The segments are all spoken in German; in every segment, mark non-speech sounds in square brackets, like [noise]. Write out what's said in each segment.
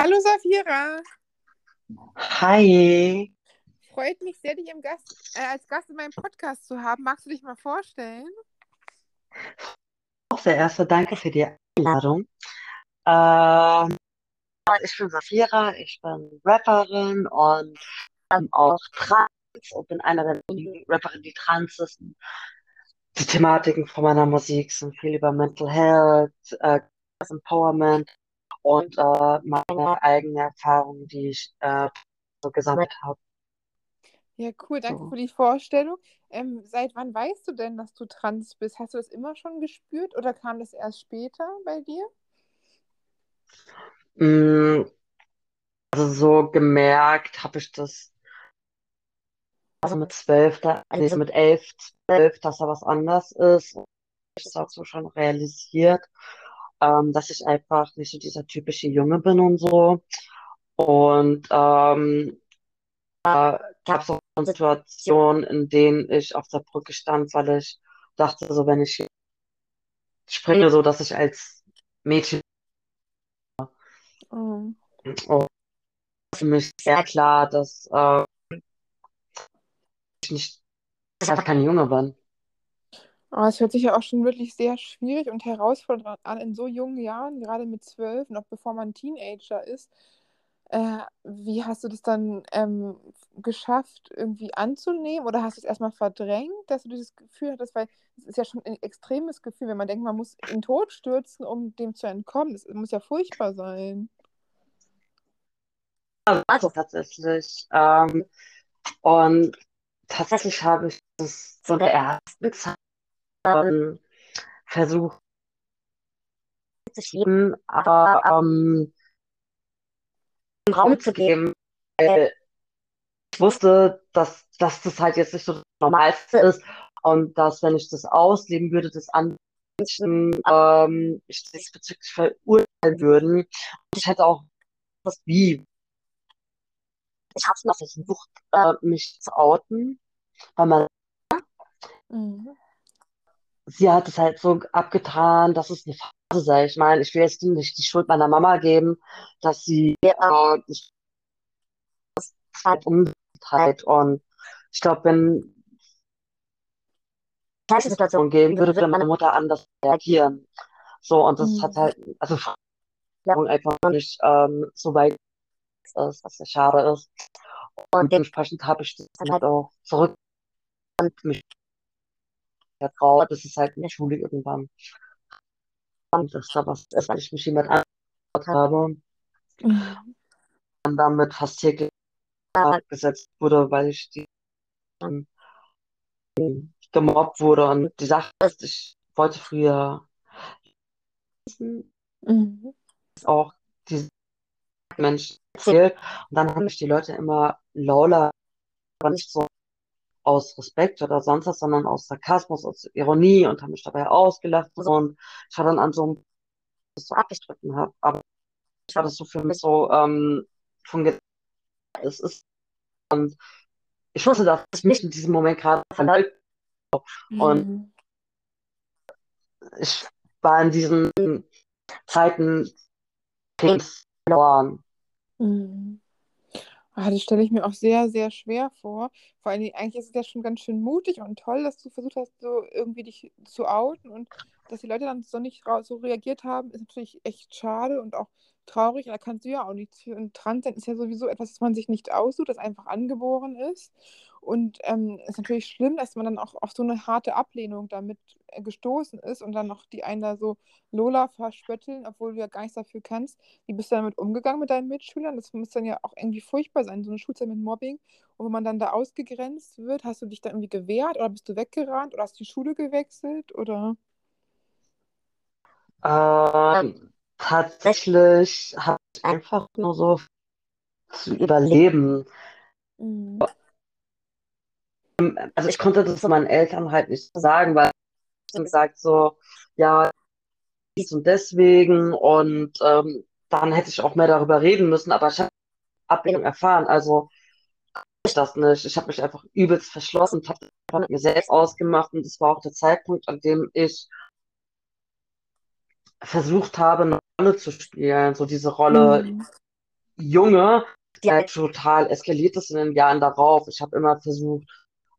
Hallo Safira, Hi, freut mich sehr, dich Gast, äh, als Gast in meinem Podcast zu haben. Magst du dich mal vorstellen? auch sehr erste Danke für die Einladung. Ähm, ich bin Safira, ich bin Rapperin und ähm, auch trans und bin einer der wenigen Rapperinnen, die trans ist. Die Thematiken von meiner Musik sind viel über Mental Health, äh, Empowerment und äh, meine eigene Erfahrung, die ich äh, so gesammelt habe. Ja, cool, danke für So. die Vorstellung. Ähm, seit wann weißt du denn, dass du trans bist? Hast du das immer schon gespürt oder kam das erst später bei dir? Mm, also so gemerkt habe ich das also mit zwölf, also mit elf, zwölf, dass da was anders ist. Ich habe es auch so schon realisiert, ähm, dass ich einfach nicht so dieser typische Junge bin und so. Und ähm, gab so Situationen, in denen ich auf der Brücke stand, weil ich dachte, so wenn ich springe, so dass ich als Mädchen Oh. und für mich sehr klar, dass äh, ich nicht, dass ich einfach kein Junge bin. Aber es hört sich ja auch schon wirklich sehr schwierig und herausfordernd an in so jungen Jahren, gerade mit zwölf, noch bevor man Teenager ist. Äh, wie hast du das dann ähm, geschafft, irgendwie anzunehmen? Oder hast du es erstmal verdrängt, dass du dieses Gefühl hattest? Weil es ist ja schon ein extremes Gefühl, wenn man denkt, man muss in den Tod stürzen, um dem zu entkommen. Das muss ja furchtbar sein. Also tatsächlich. Ähm, und tatsächlich habe ich das so der ersten Zeit ähm, versucht zu schieben, aber ähm, Raum zu geben, weil ich wusste, dass, dass das halt jetzt nicht so das Normalste ist und dass, wenn ich das ausleben würde, dass andere Menschen ähm, diesbezüglich verurteilen würden. Und ich hätte auch was wie. Ich habe noch versucht, äh, mich zu outen, weil man Mhm. Sie hat es halt so abgetan, dass es eine Phase sei. Ich meine, ich will jetzt nicht die Schuld meiner Mama geben, dass sie äh, sich halt umtreibt. Und ich glaube, wenn es solche Situationen geben würde, würde meine Mutter anders reagieren. So, und das hat Mhm. halt, also einfach nicht ähm, so weit ist, was sehr schade ist. Und dementsprechend habe ich das dann halt auch zurück und mich vertraut, dass es halt in der Schule irgendwann und das da was ist, weil ich mich jemand angeschaut habe Mhm. und damit fast täglich gesetzt wurde, weil ich die ähm, gemobbt wurde. Und die Sache ist, ich wollte früher Mhm. auch diese Menschen erzählt und dann haben mich die Leute immer Lola, aber nicht so aus Respekt oder sonst was, sondern aus Sarkasmus, aus Ironie und haben mich dabei ausgelacht und ich war dann an so einem das so abgestritten habe, aber ich war das so für mich so ähm, von es ist und ich wusste, dass ich mich in diesem Moment gerade verleugnet und Mhm. ich war in diesen Zeiten verloren. Mhm. Ah, das stelle ich mir auch sehr, sehr schwer vor. Vor Dingen, eigentlich ist es ja schon ganz schön mutig und toll, dass du versucht hast, so irgendwie dich zu outen und dass die Leute dann so nicht so reagiert haben, ist natürlich echt schade und auch traurig. Da kannst du ja auch nichts für. Und Transsein ist ja sowieso etwas, das man sich nicht aussucht, das einfach angeboren ist. Und ähm, ist natürlich schlimm, dass man dann auch auf so eine harte Ablehnung damit äh, gestoßen ist und dann noch die einen da so Lola verspötteln, obwohl du ja gar nichts dafür kannst. Wie bist du damit umgegangen mit deinen Mitschülern? Das muss dann ja auch irgendwie furchtbar sein, so eine Schulzeit mit Mobbing. Und wenn man dann da ausgegrenzt wird, hast du dich dann irgendwie gewehrt oder bist du weggerannt oder hast du die Schule gewechselt oder? Ähm, tatsächlich habe ich einfach nur so zu überleben. Mhm. Also ich konnte das meinen Eltern halt nicht sagen, weil ich dann gesagt so, ja, dies und deswegen und ähm, dann hätte ich auch mehr darüber reden müssen, aber ich habe Ablehnung erfahren, also ich das nicht. Ich habe mich einfach übelst verschlossen, habe das mit mir selbst ausgemacht und das war auch der Zeitpunkt, an dem ich versucht habe, eine Rolle zu spielen, so diese Rolle Mhm. Junge, die halt total eskaliert ist in den Jahren darauf. Ich habe immer versucht,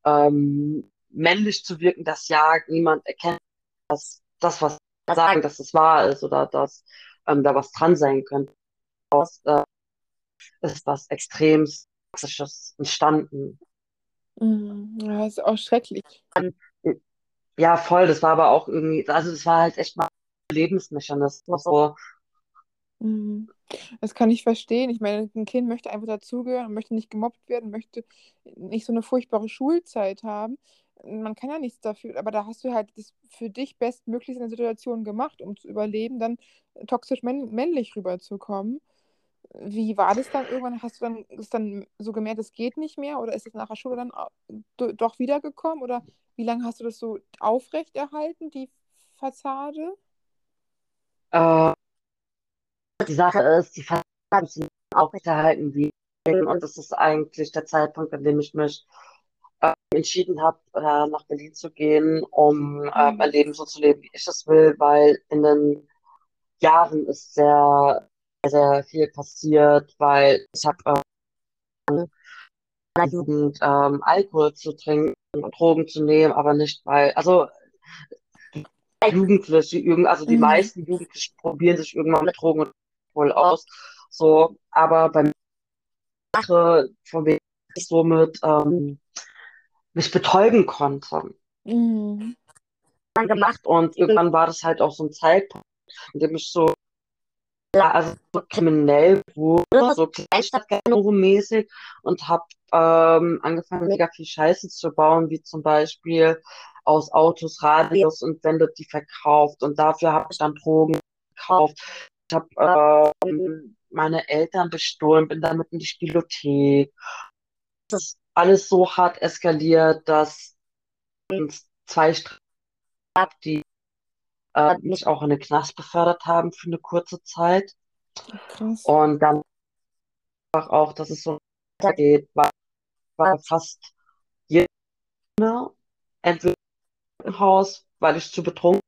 ähm, männlich zu wirken, dass ja niemand erkennt, dass das, was sie sagen, dass es wahr ist oder dass ähm, da was dran sein könnte. Daraus äh, ist was extrem Toxisches entstanden. Mhm. Ja, ist auch schrecklich. Ja, voll. Das war aber auch irgendwie, also das war halt echt mal ein Lebensmechanismus. So, Mhm. Das kann ich verstehen. Ich meine, ein Kind möchte einfach dazugehören, möchte nicht gemobbt werden, möchte nicht so eine furchtbare Schulzeit haben. Man kann ja nichts dafür, aber da hast du halt das für dich bestmöglich in der Situation gemacht, um zu überleben, dann toxisch männ männlich rüberzukommen. Wie war das dann irgendwann? Hast du dann das dann so gemerkt, es geht nicht mehr? Oder ist es nach der Schule dann doch wiedergekommen? Oder wie lange hast du das so aufrechterhalten, die Fassade? äh, die Sache ist, die ich aufrechterhalten wie und das ist eigentlich der Zeitpunkt, an dem ich mich äh, entschieden habe, äh, nach Berlin zu gehen, um äh, mein Mhm. Leben so zu leben, wie ich es will, weil in den Jahren ist sehr, sehr viel passiert, weil ich habe äh, in meiner Jugend ähm, Alkohol zu trinken und Drogen zu nehmen, aber nicht weil, also Jugendliche, also die Mhm. meisten Jugendlichen probieren sich irgendwann mit Drogen und Alkohol aus, so, aber bei mir Sache, von wegen ich somit ähm, mich betäuben konnte, Mhm. dann gemacht und irgendwann war das halt auch so ein Zeitpunkt, in dem ich so ja, also so kriminell wurde, so Kleinstadtganoven-mäßig und habe ähm, angefangen, mega viel Scheiße zu bauen, wie zum Beispiel aus Autos Radios und Wände die verkauft und dafür habe ich dann Drogen gekauft. Ich habe ähm, meine Eltern bestohlen, bin damit in die Spielothek. Das ist alles so hart eskaliert, dass zwei Strafen, die äh, mich auch in den Knast befördert haben für eine kurze Zeit. Krass. Und dann einfach auch, dass es so weitergeht, war, war fast jede entweder im Haus, weil ich zu betrunken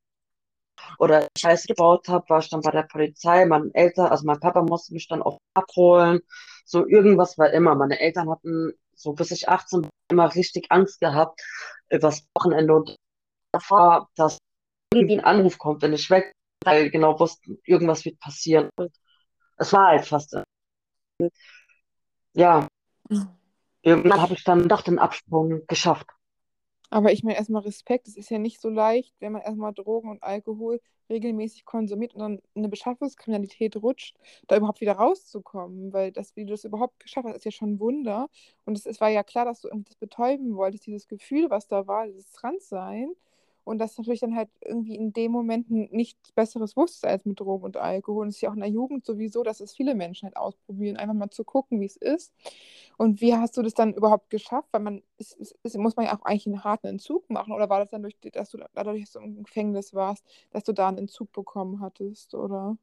oder Scheiße gebaut habe, war ich dann bei der Polizei. Meine Eltern, also mein Papa musste mich dann auch abholen. So irgendwas war immer. Meine Eltern hatten so bis ich 18 war immer richtig Angst gehabt übers Wochenende und davor, dass irgendwie ein Anruf kommt, wenn ich weg, bin, weil genau wussten, irgendwas wird passieren. Und es war halt fast, ja, irgendwann habe ich dann doch den Absprung geschafft. Aber ich meine erstmal Respekt, es ist ja nicht so leicht, wenn man erstmal Drogen und Alkohol regelmäßig konsumiert und dann in eine Beschaffungskriminalität rutscht, da überhaupt wieder rauszukommen, weil das, wie du das überhaupt geschafft hast, ist ja schon ein Wunder. Und es, es war ja klar, dass du das betäuben wolltest, dieses Gefühl, was da war, dieses Transsein. Und das natürlich dann halt irgendwie in dem Moment nichts Besseres wusstest als mit Drogen und Alkohol. Und es ist ja auch in der Jugend sowieso, dass es viele Menschen halt ausprobieren, einfach mal zu gucken, wie es ist. Und wie hast du das dann überhaupt geschafft? Weil man, es, es, es muss man ja auch eigentlich einen harten Entzug machen. Oder war das dann durch, dass du dadurch, du im Gefängnis warst, dass du da einen Entzug bekommen hattest, oder?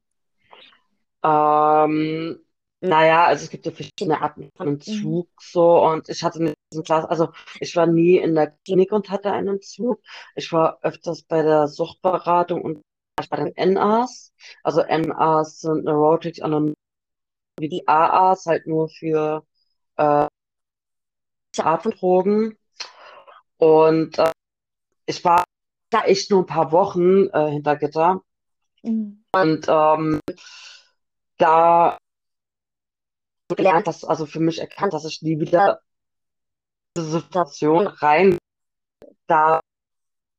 Ähm, naja, also es gibt ja verschiedene Arten von Mhm. Entzug so und ich hatte in diesem Klasse, also ich war nie in der Klinik und hatte einen Entzug. Ich war öfters bei der Suchtberatung und bei den NAs. Also NAs sind Neurotics Anonymous, wie die AAs halt nur für äh, Art von Drogen. Und äh, ich war da echt nur ein paar Wochen äh, hinter Gitter Mhm. und ähm, da gelernt, dass, also für mich erkannt, dass ich nie wieder Situation rein da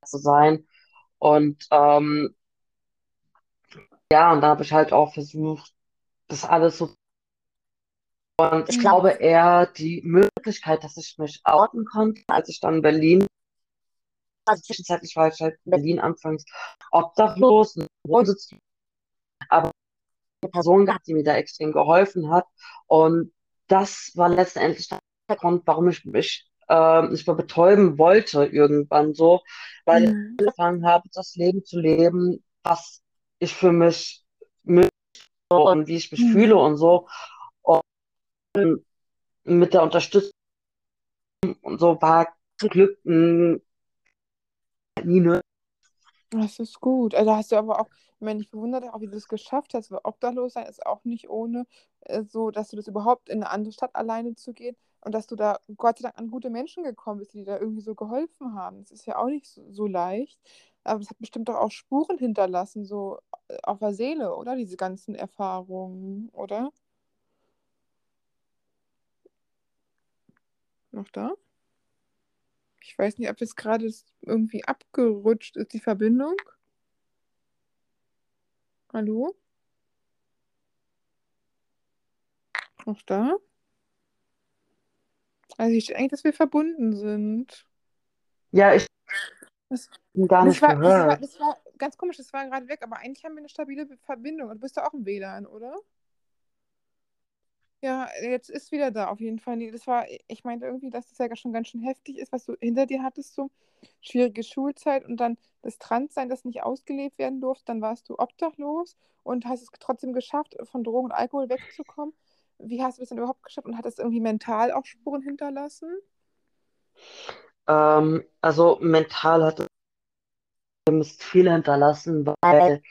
zu sein. Und ähm, ja, und da habe ich halt auch versucht, das alles so. Und ich Mhm. glaube eher die Möglichkeit, dass ich mich outen konnte, als ich dann in Berlin, also zwischenzeitlich war ich halt in Berlin anfangs obdachlos, und Wohnsitz, aber eine Person gehabt, die mir da extrem geholfen hat. Und das war letztendlich der Grund, warum ich mich äh, nicht mehr betäuben wollte irgendwann so, weil ich Mhm. angefangen habe, das Leben zu leben, was ich für mich möchte und wie ich mich fühle Mhm. und so. Und mit der Unterstützung und so war Glück nie nötig. Das ist gut. Also hast du aber auch ich meine, ich bewundere auch, wie du das geschafft hast, weil obdachlos sein ist auch nicht ohne, äh, so, dass du das überhaupt in eine andere Stadt alleine zu gehen und dass du da Gott sei Dank an gute Menschen gekommen bist, die dir da irgendwie so geholfen haben. Das ist ja auch nicht so, so leicht, aber es hat bestimmt doch auch Spuren hinterlassen, so äh, auf der Seele, oder? Diese ganzen Erfahrungen, oder? Noch da? Ich weiß nicht, ob jetzt gerade irgendwie abgerutscht ist, die Verbindung. Hallo? Noch da? Also steht eigentlich, dass wir verbunden sind. Ja, ich Das, bin gar das nicht war, das war, gehört. das war ganz komisch, das war gerade weg, aber eigentlich haben wir eine stabile Verbindung. Und du bist ja auch im WLAN, oder? Ja, jetzt ist wieder da, auf jeden Fall. Nee, das war, ich meinte irgendwie, dass das ja schon ganz schön heftig ist, was du hinter dir hattest, so schwierige Schulzeit und dann das Transsein, das nicht ausgelebt werden durfte. Dann warst du obdachlos und hast es trotzdem geschafft, von Drogen und Alkohol wegzukommen. Wie hast du das denn überhaupt geschafft und hat das irgendwie mental auch Spuren hinterlassen? Ähm, also mental hat es viel hinterlassen, weil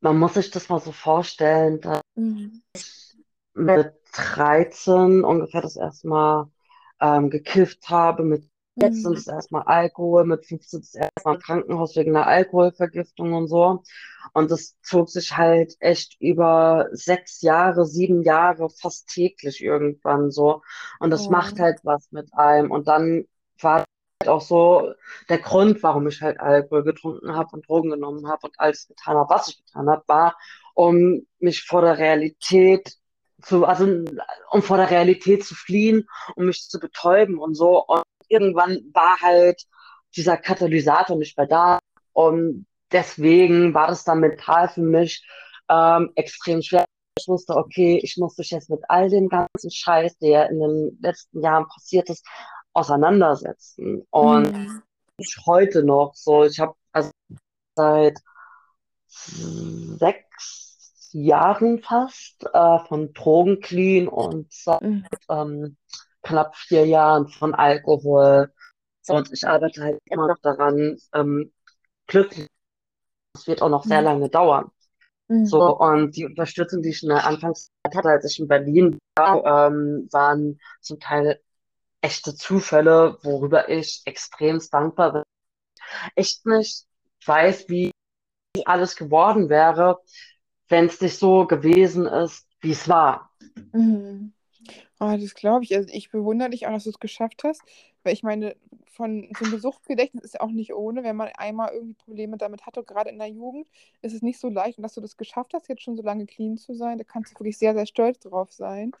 man muss sich das mal so vorstellen, dass Mhm. Mit 13 ungefähr das erste Mal ähm, gekifft habe, mit 14 Mhm. das erste Mal Alkohol, mit 15 das erste Mal im Krankenhaus wegen einer Alkoholvergiftung und so. Und das zog sich halt echt über sechs Jahre, sieben Jahre, fast täglich irgendwann so. Und das Oh. macht halt was mit einem. Und dann war halt auch so der Grund, warum ich halt Alkohol getrunken habe und Drogen genommen habe und alles getan habe, was ich getan habe, war, um mich vor der Realität zu, also um vor der Realität zu fliehen, um mich zu betäuben und so. Und irgendwann war halt dieser Katalysator nicht mehr da. Und deswegen war das dann mental für mich ähm, extrem schwer. Ich wusste, okay, ich muss mich jetzt mit all dem ganzen Scheiß, der in den letzten Jahren passiert ist, auseinandersetzen. Und Mhm. ich heute noch so, ich habe also seit sechs Jahren fast äh, von Drogen clean und seit Mhm. ähm, knapp vier Jahren von Alkohol. Und ich arbeite halt immer noch daran, ähm, glücklich. Es wird auch noch sehr Mhm. lange dauern. Mhm. So, und die Unterstützung, die ich in der Anfangszeit hatte, als ich in Berlin war, ähm, waren zum Teil echte Zufälle, worüber ich extremst dankbar bin. Echt nicht weiß, wie alles geworden wäre, wenn es nicht so gewesen ist, wie es war. Mhm. Ah, das glaube ich. Also ich bewundere dich auch, dass du es geschafft hast, weil ich meine, von so einem Suchtgedächtnis ist ja auch nicht ohne, wenn man einmal irgendwie Probleme damit hatte, gerade in der Jugend, ist es nicht so leicht. Und dass du das geschafft hast, jetzt schon so lange clean zu sein, da kannst du wirklich sehr, sehr stolz drauf sein.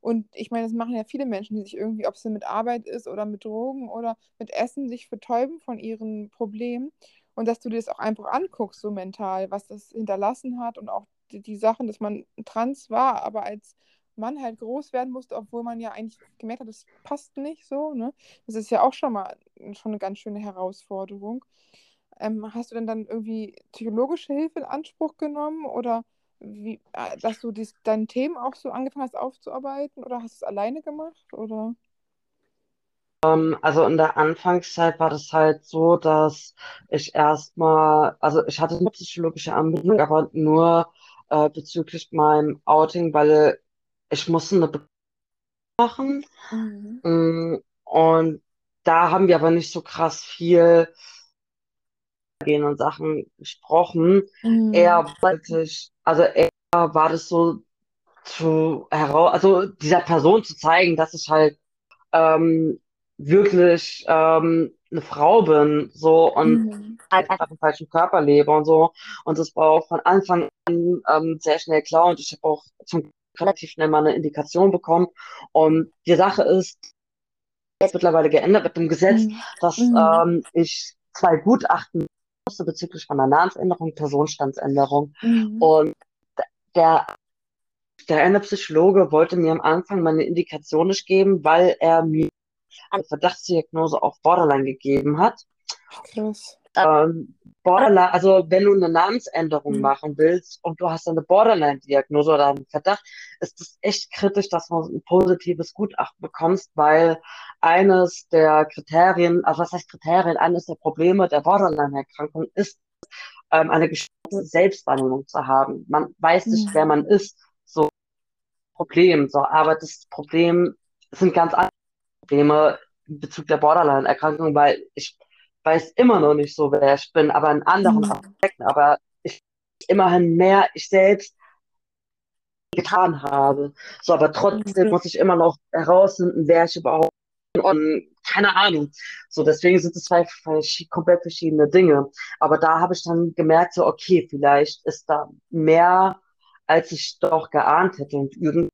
Und ich meine, das machen ja viele Menschen, die sich irgendwie, ob es mit Arbeit ist oder mit Drogen oder mit Essen, sich betäuben von ihren Problemen. Und dass du dir das auch einfach anguckst, so mental, was das hinterlassen hat und auch die, die Sachen, dass man trans war, aber als Mann halt groß werden musste, obwohl man ja eigentlich gemerkt hat, das passt nicht so, ne? Das ist ja auch schon mal schon eine ganz schöne Herausforderung. Ähm, hast du denn dann irgendwie psychologische Hilfe in Anspruch genommen oder wie, äh, dass du dies, deine Themen auch so angefangen hast aufzuarbeiten oder hast du es alleine gemacht oder? Ähm, also in der Anfangszeit war das halt so, dass ich erstmal, also ich hatte eine psychologische Anbindung, aber nur äh, bezüglich meinem Outing, weil ich musste eine Be machen. Mhm. Mm, Und da haben wir aber nicht so krass viel gehen und Sachen gesprochen. Mhm. Eher wollte ich, also eher war das so zu heraus, also dieser Person zu zeigen, dass ich halt ähm, wirklich ähm, eine Frau bin, so und Mhm. halt einfach im falschen Körper lebe und so. Und das war auch von Anfang an ähm, sehr schnell klar und ich habe auch zum relativ schnell mal eine Indikation bekommen. Und die Sache ist jetzt mittlerweile geändert mit dem Gesetz, Mhm. dass Mhm. ähm, ich zwei Gutachten musste bezüglich meiner Namensänderung, Personenstandsänderung. Mhm. Und der der eine Psychologe wollte mir am Anfang meine Indikation nicht geben, weil er mir eine Verdachtsdiagnose auf Borderline gegeben hat. Krass. Ähm, Borderline, also wenn du eine Namensänderung Mhm. machen willst und du hast eine Borderline-Diagnose oder einen Verdacht, ist es echt kritisch, dass du ein positives Gutachten bekommst, weil eines der Kriterien, also was heißt Kriterien, eines der Probleme der Borderline-Erkrankung ist, ähm, eine gestörte Selbstwahrnehmung zu haben. Man weiß nicht, wer Mhm. man ist. So Problem. So, aber das Problem sind ganz andere Probleme in Bezug der Borderline-Erkrankung, weil ich weiß immer noch nicht so, wer ich bin, aber in anderen Mhm. Aspekten, aber ich immerhin mehr ich selbst getan habe. So, aber trotzdem Mhm. muss ich immer noch herausfinden, wer ich überhaupt bin und keine Ahnung. So, deswegen sind es zwei komplett verschiedene Dinge. Aber da habe ich dann gemerkt, so, okay, vielleicht ist da mehr, als ich doch geahnt hätte. Und irgendwie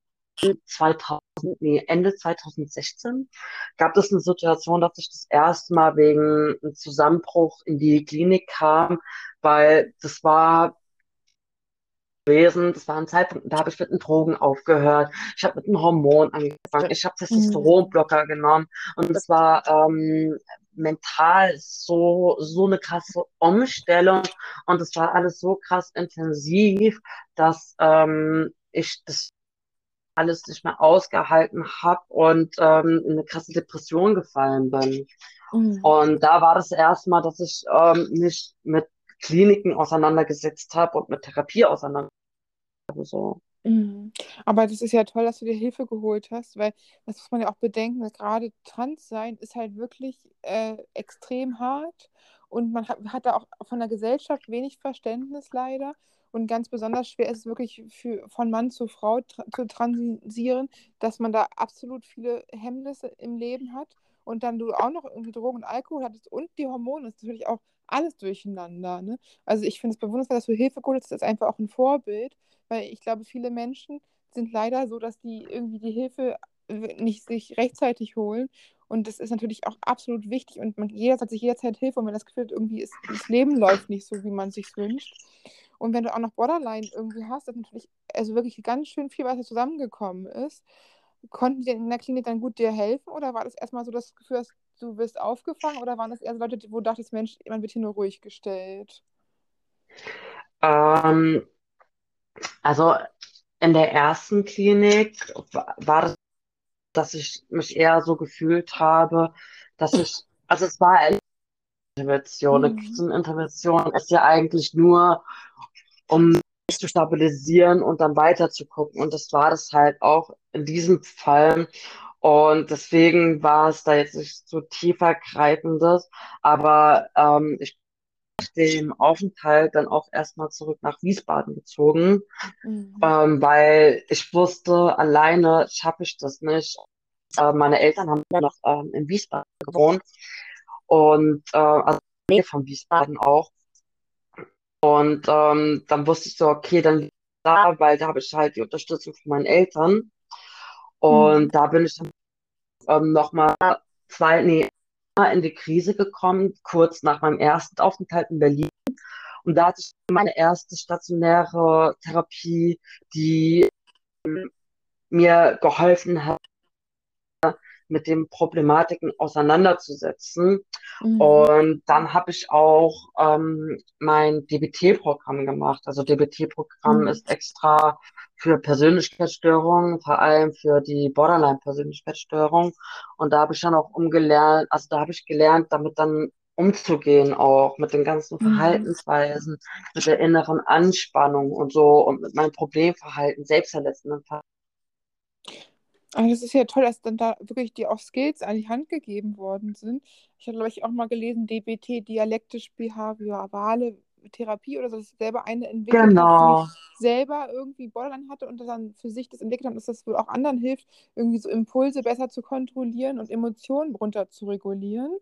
2000, nee, Ende 2016 gab es eine Situation, dass ich das erste Mal wegen einem Zusammenbruch in die Klinik kam, weil das war gewesen. Das war ein Zeitpunkt, da habe ich mit den Drogen aufgehört. Ich habe mit einem Hormon angefangen. Ich habe Mhm. Testosteronblocker genommen. Und es war ähm, mental so, so eine krasse Umstellung. Und es war alles so krass intensiv, dass ähm, ich das alles nicht mehr ausgehalten habe und ähm, in eine krasse Depression gefallen bin. Mhm. Und da war das erste Mal, dass ich ähm, mich mit Kliniken auseinandergesetzt habe und mit Therapie auseinandergesetzt habe. So. Mhm. Aber das ist ja toll, dass du dir Hilfe geholt hast, weil das muss man ja auch bedenken, dass gerade trans sein ist halt wirklich äh, extrem hart und man hat, hat da auch von der Gesellschaft wenig Verständnis leider. Und ganz besonders schwer ist es wirklich für, von Mann zu Frau tra zu transieren, dass man da absolut viele Hemmnisse im Leben hat und dann du auch noch irgendwie Drogen und Alkohol hattest und die Hormone, das ist natürlich auch alles durcheinander. Ne? Also ich finde es bewundernswert, dass du Hilfe geholt hast, das ist einfach auch ein Vorbild. Weil ich glaube, viele Menschen sind leider so, dass die irgendwie die Hilfe nicht sich rechtzeitig holen. Und das ist natürlich auch absolut wichtig. Und man, jeder hat sich jederzeit Hilfe. Und wenn das Gefühl hat, irgendwie ist, das Leben läuft nicht so, wie man sich wünscht. Und wenn du auch noch Borderline irgendwie hast, das natürlich also wirklich ganz schön viel, da zusammengekommen ist. Konnten die in der Klinik dann gut dir helfen? Oder war das erstmal so das Gefühl, dass du wirst aufgefangen? Oder waren das eher so Leute, wo du dachtest, Mensch, man wird hier nur ruhig gestellt? Ähm, also in der ersten Klinik wa- war das, dass ich mich eher so gefühlt habe, dass ich, also es war Intervention. Eine Mhm. Krisenintervention ist ja eigentlich nur, um mich zu stabilisieren und dann weiter zu gucken. Und das war das halt auch in diesem Fall. Und deswegen war es da jetzt nicht so tiefergreifendes. Aber ähm, ich bin nach dem Aufenthalt dann auch erstmal zurück nach Wiesbaden gezogen, Mhm. ähm, weil ich wusste, alleine schaffe ich das nicht. Äh, meine Eltern haben ja noch ähm, in Wiesbaden gewohnt und äh, also von Wiesbaden auch. Und ähm, dann wusste ich so, okay, dann da, weil da habe ich halt die Unterstützung von meinen Eltern. Mhm. Und da bin ich dann ähm, nochmal zwei, nee, in die Krise gekommen, kurz nach meinem ersten Aufenthalt in Berlin. Und da hatte ich meine erste stationäre Therapie, die mir geholfen hat, mit den Problematiken auseinanderzusetzen. Mhm. Und dann habe ich auch ähm, mein DBT-Programm gemacht. Also DBT-Programm Mhm. ist extra für Persönlichkeitsstörungen, vor allem für die Borderline-Persönlichkeitsstörung. Und da habe ich dann auch umgelernt, also da habe ich gelernt, damit dann umzugehen, auch mit den ganzen Mhm. Verhaltensweisen, mit der inneren Anspannung und so und mit meinem Problemverhalten, selbstverletzenden Verhalten. Aber das ist ja toll, dass dann da wirklich dir auch Skills an die Hand gegeben worden sind. Ich habe, glaube ich, auch mal gelesen, DBT, dialektisch-behaviorale Therapie oder so, dass selber eine entwickelt Genau. die selber irgendwie Borderline hatte und dann für sich das entwickelt hat, dass das wohl auch anderen hilft, irgendwie so Impulse besser zu kontrollieren und Emotionen runter zu regulieren.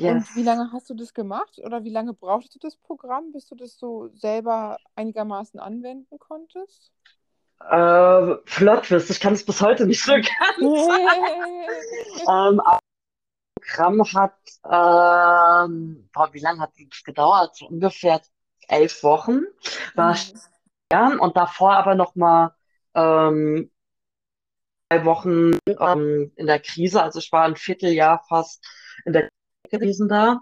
Und wie Yes. lange hast du das gemacht oder wie lange brauchtest du das Programm, bis du das so selber einigermaßen anwenden konntest? Äh, Plot-Twist, ich kann es bis heute nicht so [laughs] ganz sagen. Ähm, aber das Programm hat, ähm, boah, wie lange hat es gedauert? So ungefähr elf Wochen war Mhm. lernen und davor aber nochmal ähm, drei Wochen ähm, in der Krise. Also ich war ein Vierteljahr fast in der Krise gewesen da.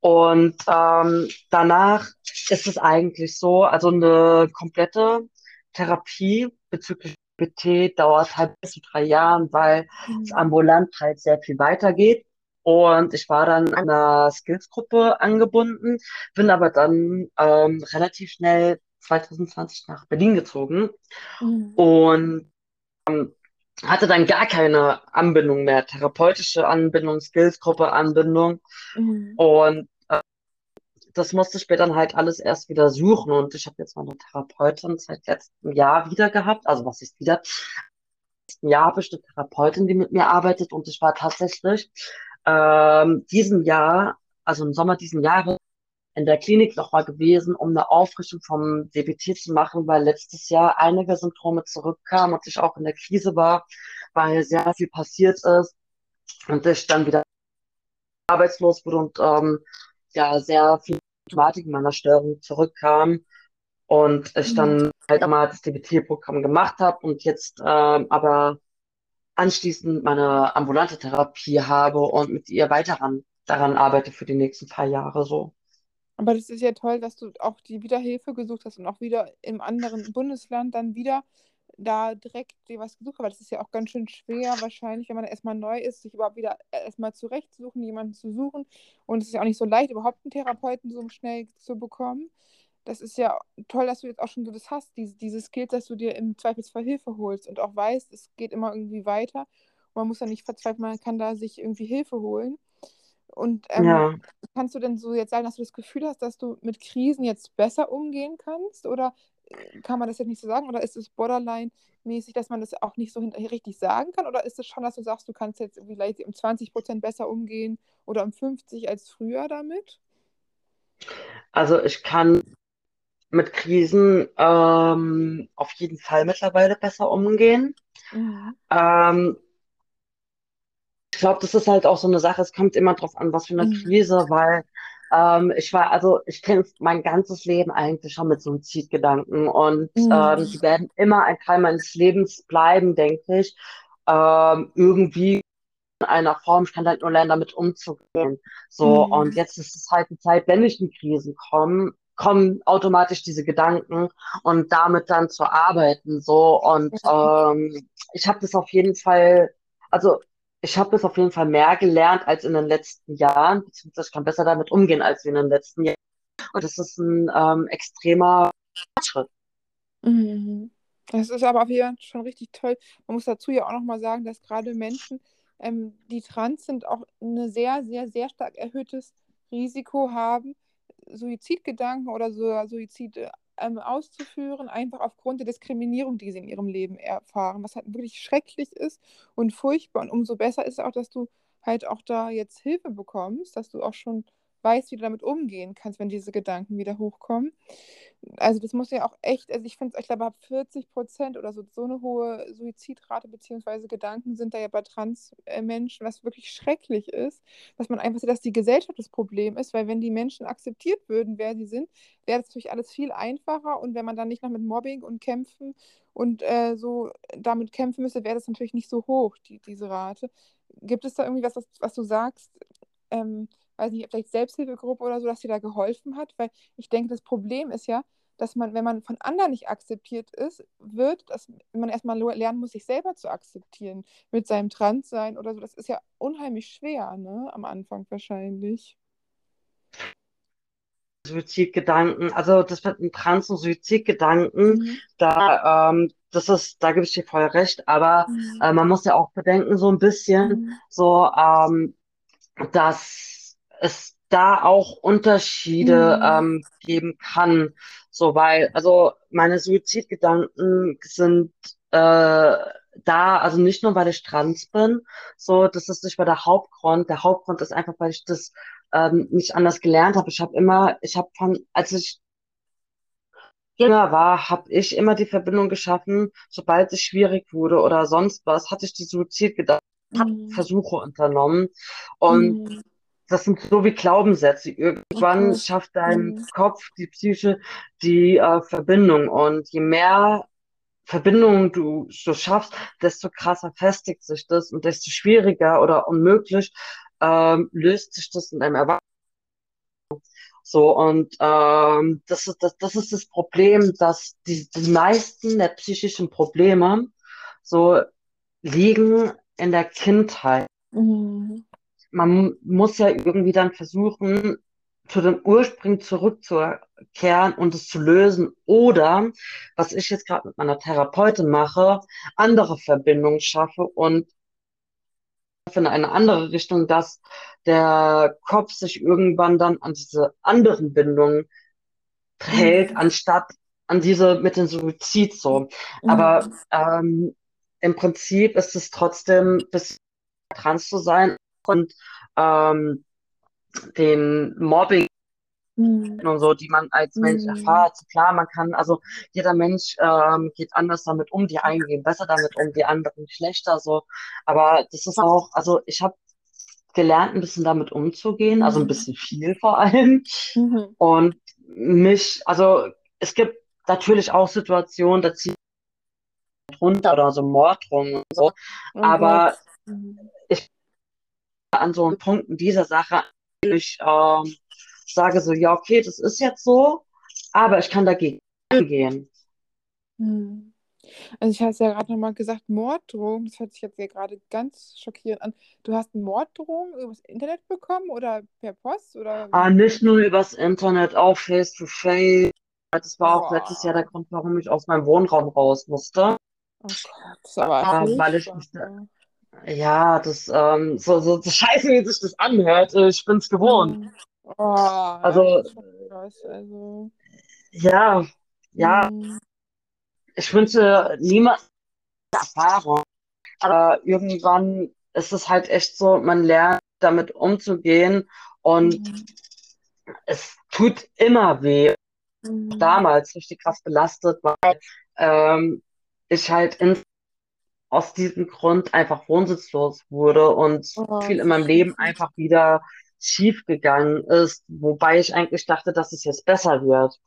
Und ähm, danach ist es eigentlich so, also eine komplette Therapie bezüglich BT dauert halt bis zu drei Jahren, weil es Mhm. ambulant halt sehr viel weitergeht. Und ich war dann an einer Skills-Gruppe angebunden, bin aber dann ähm, relativ schnell 2020 nach Berlin gezogen Mhm. und hatte dann gar keine Anbindung mehr, therapeutische Anbindung, Skills-Gruppe Anbindung. Mhm. Und das musste ich mir dann halt alles erst wieder suchen. Und ich habe jetzt meine Therapeutin seit letztem Jahr wieder gehabt. Also was ist wieder? Letzten Jahr habe ich eine Therapeutin, die mit mir arbeitet. Und ich war tatsächlich ähm, diesem Jahr, also im Sommer diesen Jahres, in der Klinik nochmal gewesen, um eine Auffrischung vom DBT zu machen, weil letztes Jahr einige Symptome zurückkamen und ich auch in der Krise war, weil sehr viel passiert ist und ich dann wieder arbeitslos wurde und ähm, ja sehr viel Symptomatik in meiner Störung zurückkam und ich Mhm. dann halt einmal das DBT-Programm gemacht habe und jetzt ähm, aber anschließend meine ambulante Therapie habe und mit ihr weiter ran, daran arbeite für die nächsten paar Jahre so. Aber das ist ja toll, dass du auch die Wiederhilfe gesucht hast und auch wieder im anderen Bundesland dann wieder da direkt dir was gesucht. Weil das ist ja auch ganz schön schwer, wahrscheinlich, wenn man erstmal neu ist, sich überhaupt wieder erstmal zurechtsuchen, jemanden zu suchen. Und es ist ja auch nicht so leicht, überhaupt einen Therapeuten so schnell zu bekommen. Das ist ja toll, dass du jetzt auch schon so das hast, diese, diese Skills, dass du dir im Zweifelsfall Hilfe holst und auch weißt, es geht immer irgendwie weiter. Und man muss ja nicht verzweifeln, man kann da sich irgendwie Hilfe holen. Und ähm, Ja. kannst du denn so jetzt sagen, dass du das Gefühl hast, dass du mit Krisen jetzt besser umgehen kannst? Oder kann man das jetzt nicht so sagen? Oder ist es borderline-mäßig, dass man das auch nicht so richtig sagen kann? Oder ist es schon, dass du sagst, du kannst jetzt vielleicht um 20 Prozent besser umgehen oder um 50 als früher damit? Also ich kann mit Krisen ähm, auf jeden Fall mittlerweile besser umgehen. Mhm. Ähm, ich glaube, das ist halt auch so eine Sache, es kommt immer drauf an, was für eine Mhm. Krise, weil ähm, ich war, also ich kämpfe mein ganzes Leben eigentlich schon mit Suizidgedanken und ähm, Mhm. die werden immer ein Teil meines Lebens bleiben, denke ich. Ähm, irgendwie in einer Form, ich kann halt nur lernen, damit umzugehen. So, und Mhm. jetzt ist es halt die Zeit, wenn ich in Krisen komme, kommen automatisch diese Gedanken und damit dann zu arbeiten. So, und ähm, ich habe das auf jeden Fall, also ich habe das auf jeden Fall mehr gelernt als in den letzten Jahren, beziehungsweise ich kann besser damit umgehen als in den letzten Jahren. Und das ist ein ähm, extremer Fortschritt. Mhm. Das ist aber auf jeden Fall schon richtig toll. Man muss dazu ja auch nochmal sagen, dass gerade Menschen, ähm, die trans sind, auch ein sehr, sehr, sehr stark erhöhtes Risiko haben, Suizidgedanken oder so Suizide ähm, auszuführen, einfach aufgrund der Diskriminierung, die sie in ihrem Leben erfahren, was halt wirklich schrecklich ist und furchtbar. Und umso besser ist auch, dass du halt auch da jetzt Hilfe bekommst, dass du auch schon weißt, wie du damit umgehen kannst, wenn diese Gedanken wieder hochkommen. Also das muss ja auch echt, also ich finde es, ich glaube, ab 40 Prozent oder so, so eine hohe Suizidrate beziehungsweise Gedanken sind da ja bei Trans-Menschen, was wirklich schrecklich ist, dass man einfach sieht, dass die Gesellschaft das Problem ist, weil wenn die Menschen akzeptiert würden, wer sie sind, wäre das natürlich alles viel einfacher und wenn man dann nicht noch mit Mobbing und Kämpfen und äh, so damit kämpfen müsste, wäre das natürlich nicht so hoch, die, diese Rate. Gibt es da irgendwie was, was, was du sagst, ähm, weiß nicht, vielleicht Selbsthilfegruppe oder so, dass dir da geholfen hat? Weil ich denke, das Problem ist ja, dass man, wenn man von anderen nicht akzeptiert ist, wird, dass man erstmal lernen muss, sich selber zu akzeptieren mit seinem Transsein oder so. Das ist ja unheimlich schwer, ne? Am Anfang wahrscheinlich. Suizidgedanken, also das mit dem Trans- und Suizidgedanken, Mhm. da, ähm, das ist, da gebe ich dir voll recht, aber Mhm. äh, man muss ja auch bedenken, so ein bisschen, Mhm. so, ähm, dass es da auch Unterschiede Mhm. ähm, geben kann. So, weil, also meine Suizidgedanken sind äh, da, also nicht nur, weil ich trans bin, so, das ist nicht mal der Hauptgrund. Der Hauptgrund ist einfach, weil ich das ähm, nicht anders gelernt habe. Ich habe immer, ich habe von, als ich jünger war, habe ich immer die Verbindung geschaffen, sobald es schwierig wurde oder sonst was, hatte ich die Suizidgedanken, habe Mhm. Versuche unternommen und Mhm. Das sind so wie Glaubenssätze. Irgendwann Okay. schafft dein Mhm. Kopf, die Psyche, die äh, Verbindung und je mehr Verbindungen du, du schaffst, desto krasser festigt sich das und desto schwieriger oder unmöglich ähm, löst sich das in deinem Erwachsenen. So, und ähm, das ist das, das ist das Problem, dass die, die meisten der psychischen Probleme so liegen in der Kindheit. Mhm. Man muss ja irgendwie dann versuchen, zu dem Ursprung zurückzukehren und es zu lösen. Oder, was ich jetzt gerade mit meiner Therapeutin mache, andere Verbindungen schaffe und in eine andere Richtung, dass der Kopf sich irgendwann dann an diese anderen Bindungen hält, Mhm. anstatt an diese mit dem Suizid so. Aber Mhm. ähm, im Prinzip ist es trotzdem, bis trans zu sein und ähm, den Mobbing Mhm. und so, die man als Mensch Mhm. erfahrt. Klar, man kann, also jeder Mensch ähm, geht anders damit um, die einen gehen besser damit um, die anderen schlechter so. Aber das ist auch, also ich habe gelernt, ein bisschen damit umzugehen, also ein Mhm. bisschen viel vor allem. Mhm. Und mich, also es gibt natürlich auch Situationen, da ziehe ich runter oder so Morddrohungen und so. Gott. Aber Mhm. An so einem Punkt in dieser Sache ich ähm, sage so, ja, okay, das ist jetzt so, aber ich kann dagegen angehen. Mhm. Also ich hatte es ja gerade nochmal gesagt, Morddrohung, das hört sich jetzt ja gerade ganz schockierend an. Du hast Morddrohung übers Internet bekommen oder per Post oder wie? nicht nur übers Internet, auch face to face. Das war auch letztes Jahr der Boah. Grund, warum ich aus meinem Wohnraum raus musste, Oh Gott, das ist aber äh, weil ich mich da, ja, das, ähm, so, so, so scheiße, wie sich das anhört, äh, ich bin's gewohnt. Mhm. Oh, Also, krass. Also, ja, ja, mhm. ich wünsche niemand Erfahrung, aber irgendwann ist es halt echt so, man lernt damit umzugehen und Mhm. es tut immer weh. Mhm. Damals richtig krass belastet, weil ähm, ich halt in, aus diesem Grund einfach wohnsitzlos wurde und Oh, viel in meinem Leben einfach wieder schief gegangen ist, wobei ich eigentlich dachte, dass es jetzt besser wird.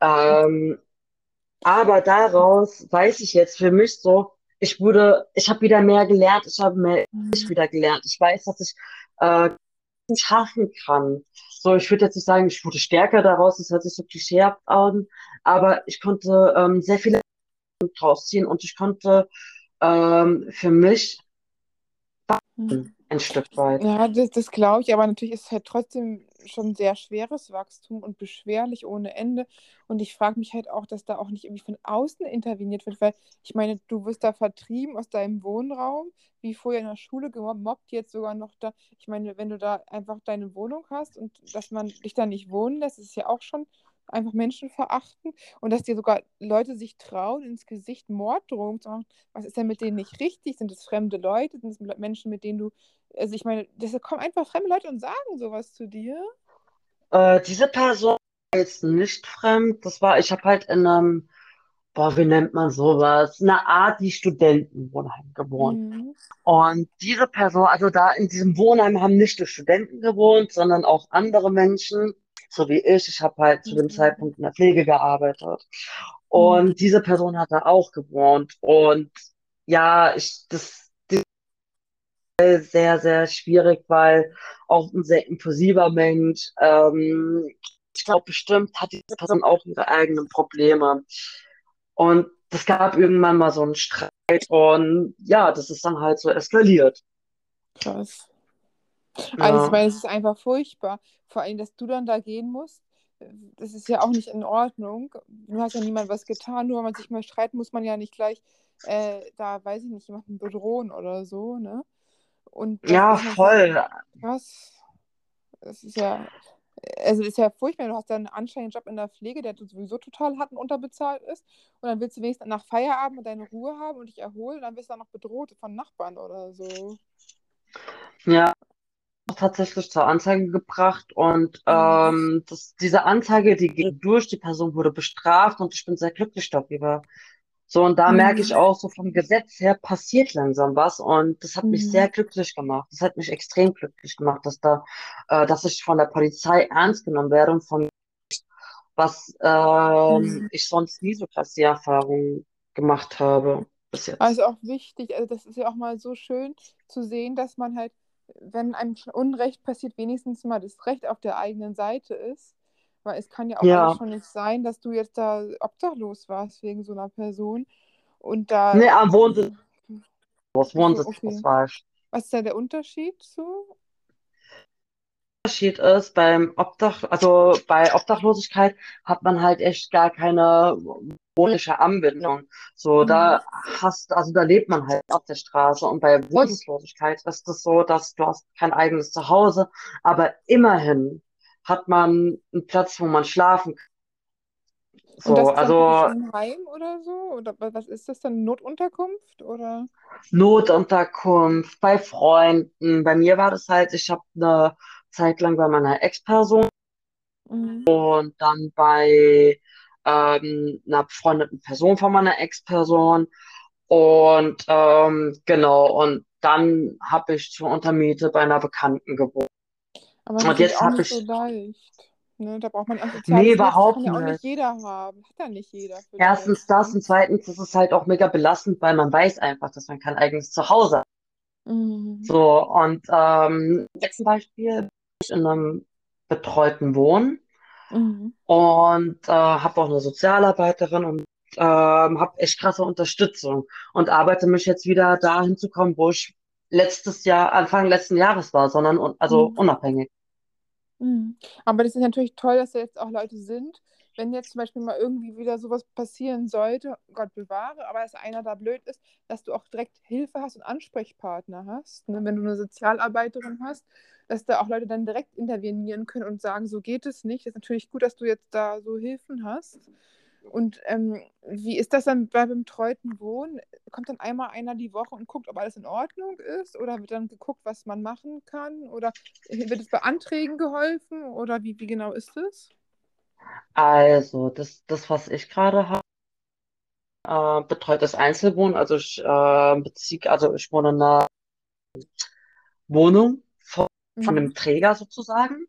Ähm, aber daraus weiß ich jetzt für mich so, ich wurde, ich habe wieder mehr gelernt, ich habe mehr ich Mhm. wieder gelernt. Ich weiß, dass ich äh, schaffen kann. So, ich würde jetzt nicht sagen, ich wurde stärker daraus, das hört sich so klischeehaft an, aber ich konnte ähm, sehr viele draus ziehen und ich konnte ähm, für mich Mhm. ein Stück weit. Ja, das, das glaube ich, aber natürlich ist es halt trotzdem schon sehr schweres Wachstum und beschwerlich ohne Ende. Und ich frage mich halt auch, dass da auch nicht irgendwie von außen interveniert wird, weil ich meine, du wirst da vertrieben aus deinem Wohnraum, wie vorher in der Schule gemobbt, jetzt sogar noch da. Ich meine, wenn du da einfach deine Wohnung hast und dass man dich da nicht wohnen lässt, ist ja auch schon einfach menschenverachtend. Und dass dir sogar Leute sich trauen, ins Gesicht Morddrohungen zu machen. Was ist denn mit denen nicht richtig? Sind es fremde Leute? Sind es Menschen, mit denen du also ich meine, das kommen einfach fremde Leute und sagen sowas zu dir. Äh, diese Person war jetzt nicht fremd, das war, ich habe halt in einem, boah, wie nennt man sowas, eine Art wie Studentenwohnheim gewohnt. Mhm. Und diese Person, also da in diesem Wohnheim haben nicht nur Studenten gewohnt, sondern auch andere Menschen, so wie ich. Ich habe halt zu dem Mhm. Zeitpunkt in der Pflege gearbeitet. Mhm. Und diese Person hat da auch gewohnt. Und ja, ich, das, das ist sehr, sehr schwierig, weil auch ein sehr impulsiver Mensch, ähm, ich glaube, bestimmt hat diese Person auch ihre eigenen Probleme. Und es gab irgendwann mal so einen Streit und ja, das ist dann halt so eskaliert. Krass. Also ich meine, es ist einfach furchtbar. Vor allem, dass du dann da gehen musst, das ist ja auch nicht in Ordnung. Du hast ja niemand was getan, nur weil man sich mal streiten, muss man ja nicht gleich äh, da, weiß ich nicht, jemanden bedrohen oder so, ne? Und Ja, voll. krass. Das ist ja, also ist ja furchtbar. Du hast dann einen anscheinend Job in der Pflege, der sowieso total hart und unterbezahlt ist. Und dann willst du wenigstens nach Feierabend deine Ruhe haben und dich erholen. Und dann wirst du dann noch bedroht von Nachbarn oder so. Ja, tatsächlich zur Anzeige gebracht und Mhm. ähm, das, diese Anzeige, die ging durch, die Person wurde bestraft und ich bin sehr glücklich darüber. So, und da merke ich Mhm. auch, so vom Gesetz her passiert langsam was und das hat mich sehr Mhm. glücklich gemacht. Das hat mich extrem glücklich gemacht, dass da, äh, dass ich von der Polizei ernst genommen werde und von was ähm, Mhm. ich sonst nie so krass die Erfahrung gemacht habe bis Also jetzt. auch wichtig, also das ist ja auch mal so schön zu sehen, dass man halt, wenn einem schon Unrecht passiert, wenigstens mal das Recht auf der eigenen Seite ist. Weil es kann ja auch Ja, schon nicht sein, dass du jetzt da obdachlos warst wegen so einer Person. Und da, nee, am Wohnsitz, achso, Wohnsitz, okay. war ich. Was ist da der Unterschied zu? Unterschied ist, beim Obdach, also bei Obdachlosigkeit hat man halt echt gar keine wohnliche Anbindung. So, Mhm. da hast, also da lebt man halt auf der Straße. Und bei Wohnungslosigkeit ist es so, dass du hast kein eigenes Zuhause, aber immerhin hat man einen Platz, wo man schlafen kann. Und das So, dann praktisch also ein Heim oder so? Oder wa- was ist das dann? Notunterkunft? Oder? Notunterkunft bei Freunden. Bei mir war das halt, ich habe eine Zeit lang bei meiner Ex-Person Mhm. und dann bei ähm, einer befreundeten Person von meiner Ex-Person. Und ähm, genau, und dann habe ich zur Untermiete bei einer Bekannten gewohnt. Aber das ist Und natürlich jetzt habe nicht so ich, leicht. Ne? Da braucht man ein nee, Netz. Das kann überhaupt ja auch nicht nicht. jeder haben. Hat ja nicht jeder. Erstens das Ne? und zweitens ist es halt auch mega belastend, weil man weiß einfach, dass man kein eigenes Zuhause hat. Mhm. So, und ähm, jetzt zum Beispiel bin ich in einem betreuten Wohnen Mhm. und äh, habe auch eine Sozialarbeiterin und ähm, habe echt krasse Unterstützung und arbeite mich jetzt wieder dahin zu kommen, wo ich letztes Jahr, Anfang letzten Jahres war, sondern also Mhm. unabhängig. Mhm. Aber das ist natürlich toll, dass da jetzt auch Leute sind. Wenn jetzt zum Beispiel mal irgendwie wieder sowas passieren sollte, Gott bewahre, aber dass einer da blöd ist, dass du auch direkt Hilfe hast und Ansprechpartner hast. Ne? Wenn du eine Sozialarbeiterin hast, dass da auch Leute dann direkt intervenieren können und sagen, so geht es nicht. Das ist natürlich gut, dass du jetzt da so Hilfen hast. Und ähm, wie ist das dann bei betreuten Wohnen? Kommt dann einmal einer die Woche und guckt, ob alles in Ordnung ist? Oder wird dann geguckt, was man machen kann? Oder wird es bei Anträgen geholfen? Oder wie, wie genau ist es? Also, das, das, was ich gerade habe, äh, betreutes Einzelwohnen. Also ich äh, beziehe, also ich wohne in einer Wohnung von, von Mhm. einem Träger sozusagen.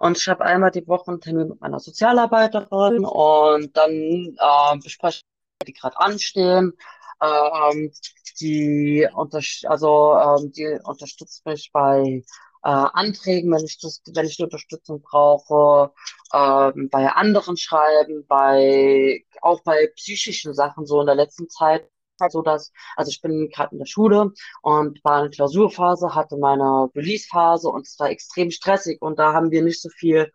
Und ich habe einmal die Woche einen Termin mit meiner Sozialarbeiterin und dann äh, besprechen wir, die gerade anstehen. Ähm, die, unterst also, ähm, die unterstützt mich bei äh, Anträgen, wenn ich das, wenn ich Unterstützung brauche, ähm, bei anderen Schreiben, bei auch bei psychischen Sachen so in der letzten Zeit. So dass, also ich bin gerade in der Schule und war in Klausurphase, hatte meine Release-Phase und es war extrem stressig und da haben wir nicht so viel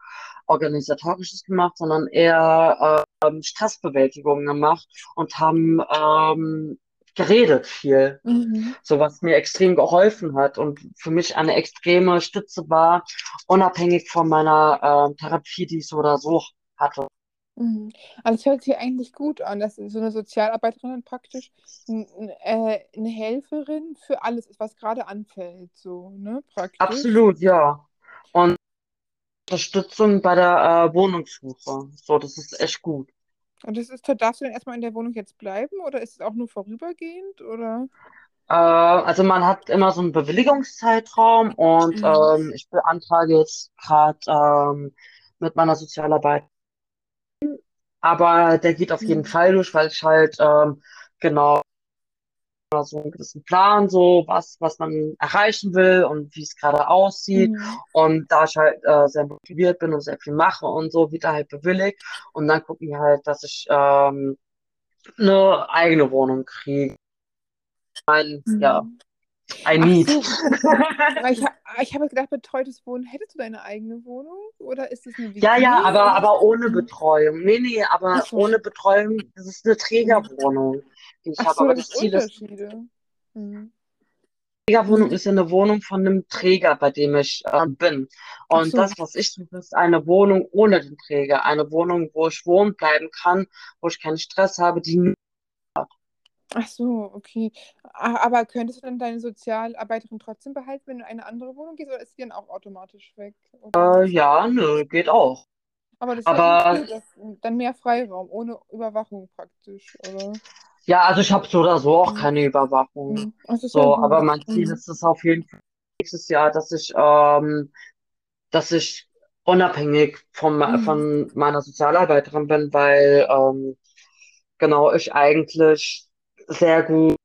Organisatorisches gemacht, sondern eher ähm, Stressbewältigung gemacht und haben ähm, geredet viel, Mhm. so was mir extrem geholfen hat und für mich eine extreme Stütze war, unabhängig von meiner ähm, Therapie, die ich so oder so hatte. Mhm. Also es hört sich eigentlich gut an, dass so eine Sozialarbeiterin praktisch äh, eine Helferin für alles ist, was gerade anfällt, so, ne, praktisch. Absolut, ja. Und Unterstützung bei der äh, Wohnungssuche. So, das ist echt gut. Und das ist, darfst du denn erstmal in der Wohnung jetzt bleiben oder ist es auch nur vorübergehend oder? Äh, also man hat immer so einen Bewilligungszeitraum und Mhm. ähm, ich beantrage jetzt gerade ähm, mit meiner Sozialarbeit, aber der geht auf jeden Mhm. Fall durch, weil ich halt ähm, genau so einen gewissen Plan, so was, was man erreichen will und wie es gerade aussieht. Mhm. Und da ich halt äh, sehr motiviert bin und sehr viel mache und so, wird er halt bewilligt. Und dann gucken wir halt, dass ich ähm, eine eigene Wohnung kriege. Ein, ja, Mhm. ein Ach Need. so, [laughs] ich, ha- ich habe gedacht, betreutes Wohnen, hättest du deine eigene Wohnung oder ist es eine Ja, ja, WG aber, oder? aber ohne. Betreuung. Nee, nee, aber so. ohne Betreuung, das ist eine Mhm. Trägerwohnung, die ich Ach habe. so, Aber da das gibt es Ziel ist. Mhm. Trägerwohnung Mhm. ist ja eine Wohnung von einem Träger, bei dem ich äh, bin. Ach Und so. das, was ich suche, ist eine Wohnung ohne den Träger. Eine Wohnung, wo ich wohnen bleiben kann, wo ich keinen Stress habe, die, Ach so, okay. Aber könntest du dann deine Sozialarbeiterin trotzdem behalten, wenn du in eine andere Wohnung gehst, oder ist die dann auch automatisch weg? Äh, ja, nö, geht auch. Aber das ist Aber dann mehr Freiraum, ohne Überwachung praktisch, oder? Ja, also ich habe so oder so auch keine Überwachung. Ist ja So, aber gut. mein Ziel ist es auf jeden Fall nächstes Jahr, dass ich ähm, dass ich unabhängig von, Mhm. von meiner Sozialarbeiterin bin, weil ähm, genau ich eigentlich sehr gut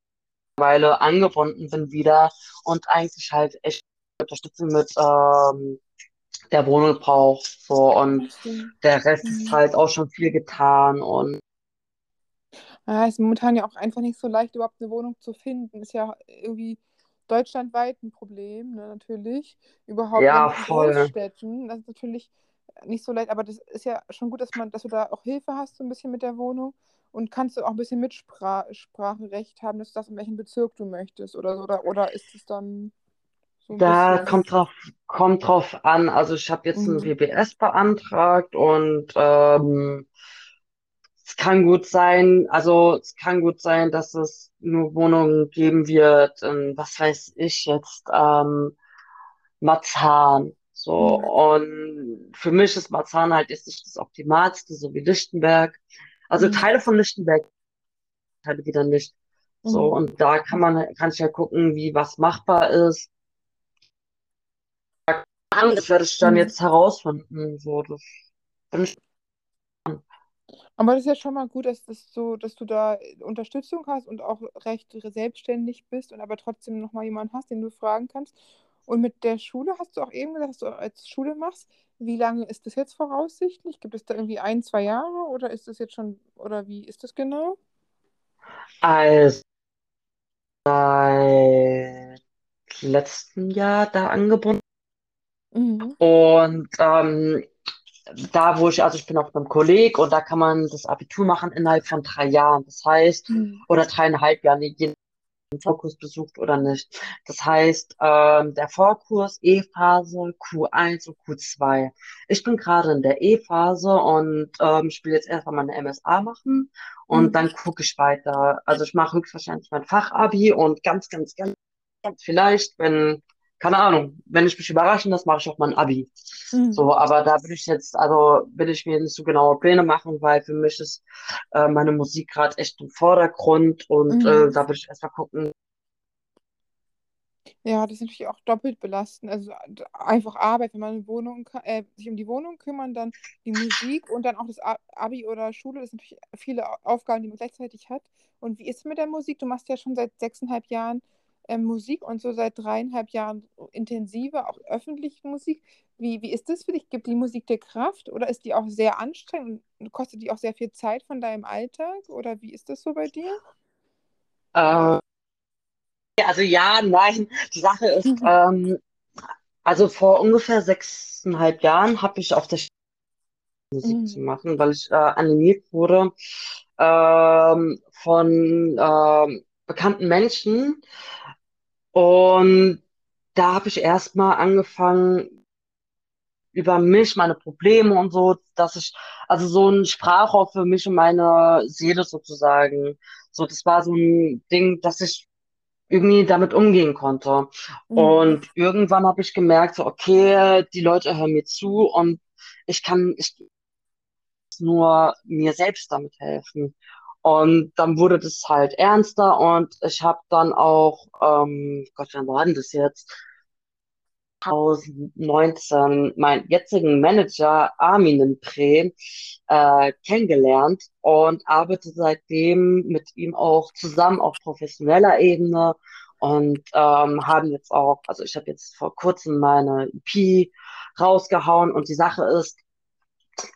mittlerweile angebunden bin wieder und eigentlich halt echt Unterstützung mit ähm, der Wohnung brauche. So, und der Rest ist Mhm. halt auch schon viel getan und Ja, ist momentan ja auch einfach nicht so leicht, überhaupt eine Wohnung zu finden. Ist ja irgendwie deutschlandweit ein Problem, ne, natürlich. Überhaupt Ja, in voll. Großstädten. Das ist natürlich nicht so leicht, aber das ist ja schon gut, dass man, dass du da auch Hilfe hast, so ein bisschen mit der Wohnung. Und kannst du auch ein bisschen Mitspracherecht haben, dass du das in welchem Bezirk du möchtest oder so, oder, oder ist es dann so ein Da bisschen. kommt drauf, kommt drauf an. Also ich habe jetzt ein Mhm. WBS beantragt und ähm, es kann gut sein, also es kann gut sein, dass es nur Wohnungen geben wird, in, was weiß ich jetzt, ähm, Marzahn. So, Mhm. und für mich ist Marzahn halt jetzt nicht das Optimalste, so wie Lichtenberg. Also Mhm. Teile von Lichtenberg, Teile wieder nicht. So, Mhm. und da kann man, kann ich ja gucken, wie was machbar ist. Das werde ich dann Mhm. jetzt herausfinden. So, das bin ich. Aber das ist ja schon mal gut, dass, das so, dass du da Unterstützung hast und auch recht selbstständig bist und aber trotzdem nochmal jemanden hast, den du fragen kannst. Und mit der Schule hast du auch eben gesagt, dass du als Schule machst. Wie lange ist das jetzt voraussichtlich? Gibt es da irgendwie ein, zwei Jahre oder ist das jetzt schon, oder wie ist das genau? Also seit letztem Jahr da angebunden. Mhm. Und ähm, da, wo ich, also ich bin auf einem Kolleg und da kann man das Abitur machen innerhalb von drei Jahren. Das heißt, Mhm. oder dreieinhalb Jahren, je nachdem, ob man den Vorkurs besucht oder nicht. Das heißt, ähm, der Vorkurs E-Phase, Q1 und Q2. Ich bin gerade in der E-Phase und ähm, ich will jetzt erstmal meine MSA machen und Mhm. dann gucke ich weiter. Also ich mache höchstwahrscheinlich mein Fachabi und ganz, ganz, ganz, ganz vielleicht, wenn, keine Ahnung, wenn ich mich überraschen lasse, mache ich auch mal ein Abi. Mhm. So, aber da will ich jetzt, also will ich mir nicht so genaue Pläne machen, weil für mich ist äh, meine Musik gerade echt im Vordergrund und äh, Mhm. da will ich erstmal gucken. Ja, das ist natürlich auch doppelt belastend. Also einfach Arbeit, wenn man Wohnung, äh, sich um die Wohnung kümmern, dann die Musik und dann auch das Abi oder Schule. Das sind natürlich viele Au- Aufgaben, die man gleichzeitig hat. Und wie ist es mit der Musik? Du machst ja schon seit sechseinhalb Jahren Musik und so seit dreieinhalb Jahren intensive, auch öffentliche Musik. Wie, wie ist das für dich? Gibt die Musik dir Kraft oder ist die auch sehr anstrengend und kostet die auch sehr viel Zeit von deinem Alltag? Oder wie ist das so bei dir? Äh, also ja, nein, die Sache ist, ähm, also vor ungefähr sechseinhalb Jahren habe ich auf der Schule Musik zu Mhm. machen, weil ich äh, animiert wurde ähm, von ähm, bekannten Menschen und da habe ich erstmal angefangen, über mich, meine Probleme und so, dass ich, also so ein Sprachrohr für mich und meine Seele sozusagen. So, das war so ein Ding, dass ich irgendwie damit umgehen konnte. Mhm. Und irgendwann habe ich gemerkt, so, okay, die Leute hören mir zu und ich kann ich nur mir selbst damit helfen. Und dann wurde das halt ernster und ich habe dann auch, ähm, Gott, wann war denn das jetzt? 2019 meinen jetzigen Manager Armin Pre äh, kennengelernt und arbeite seitdem mit ihm auch zusammen auf professioneller Ebene und ähm, haben jetzt auch, also ich habe jetzt vor kurzem meine EP rausgehauen und die Sache ist,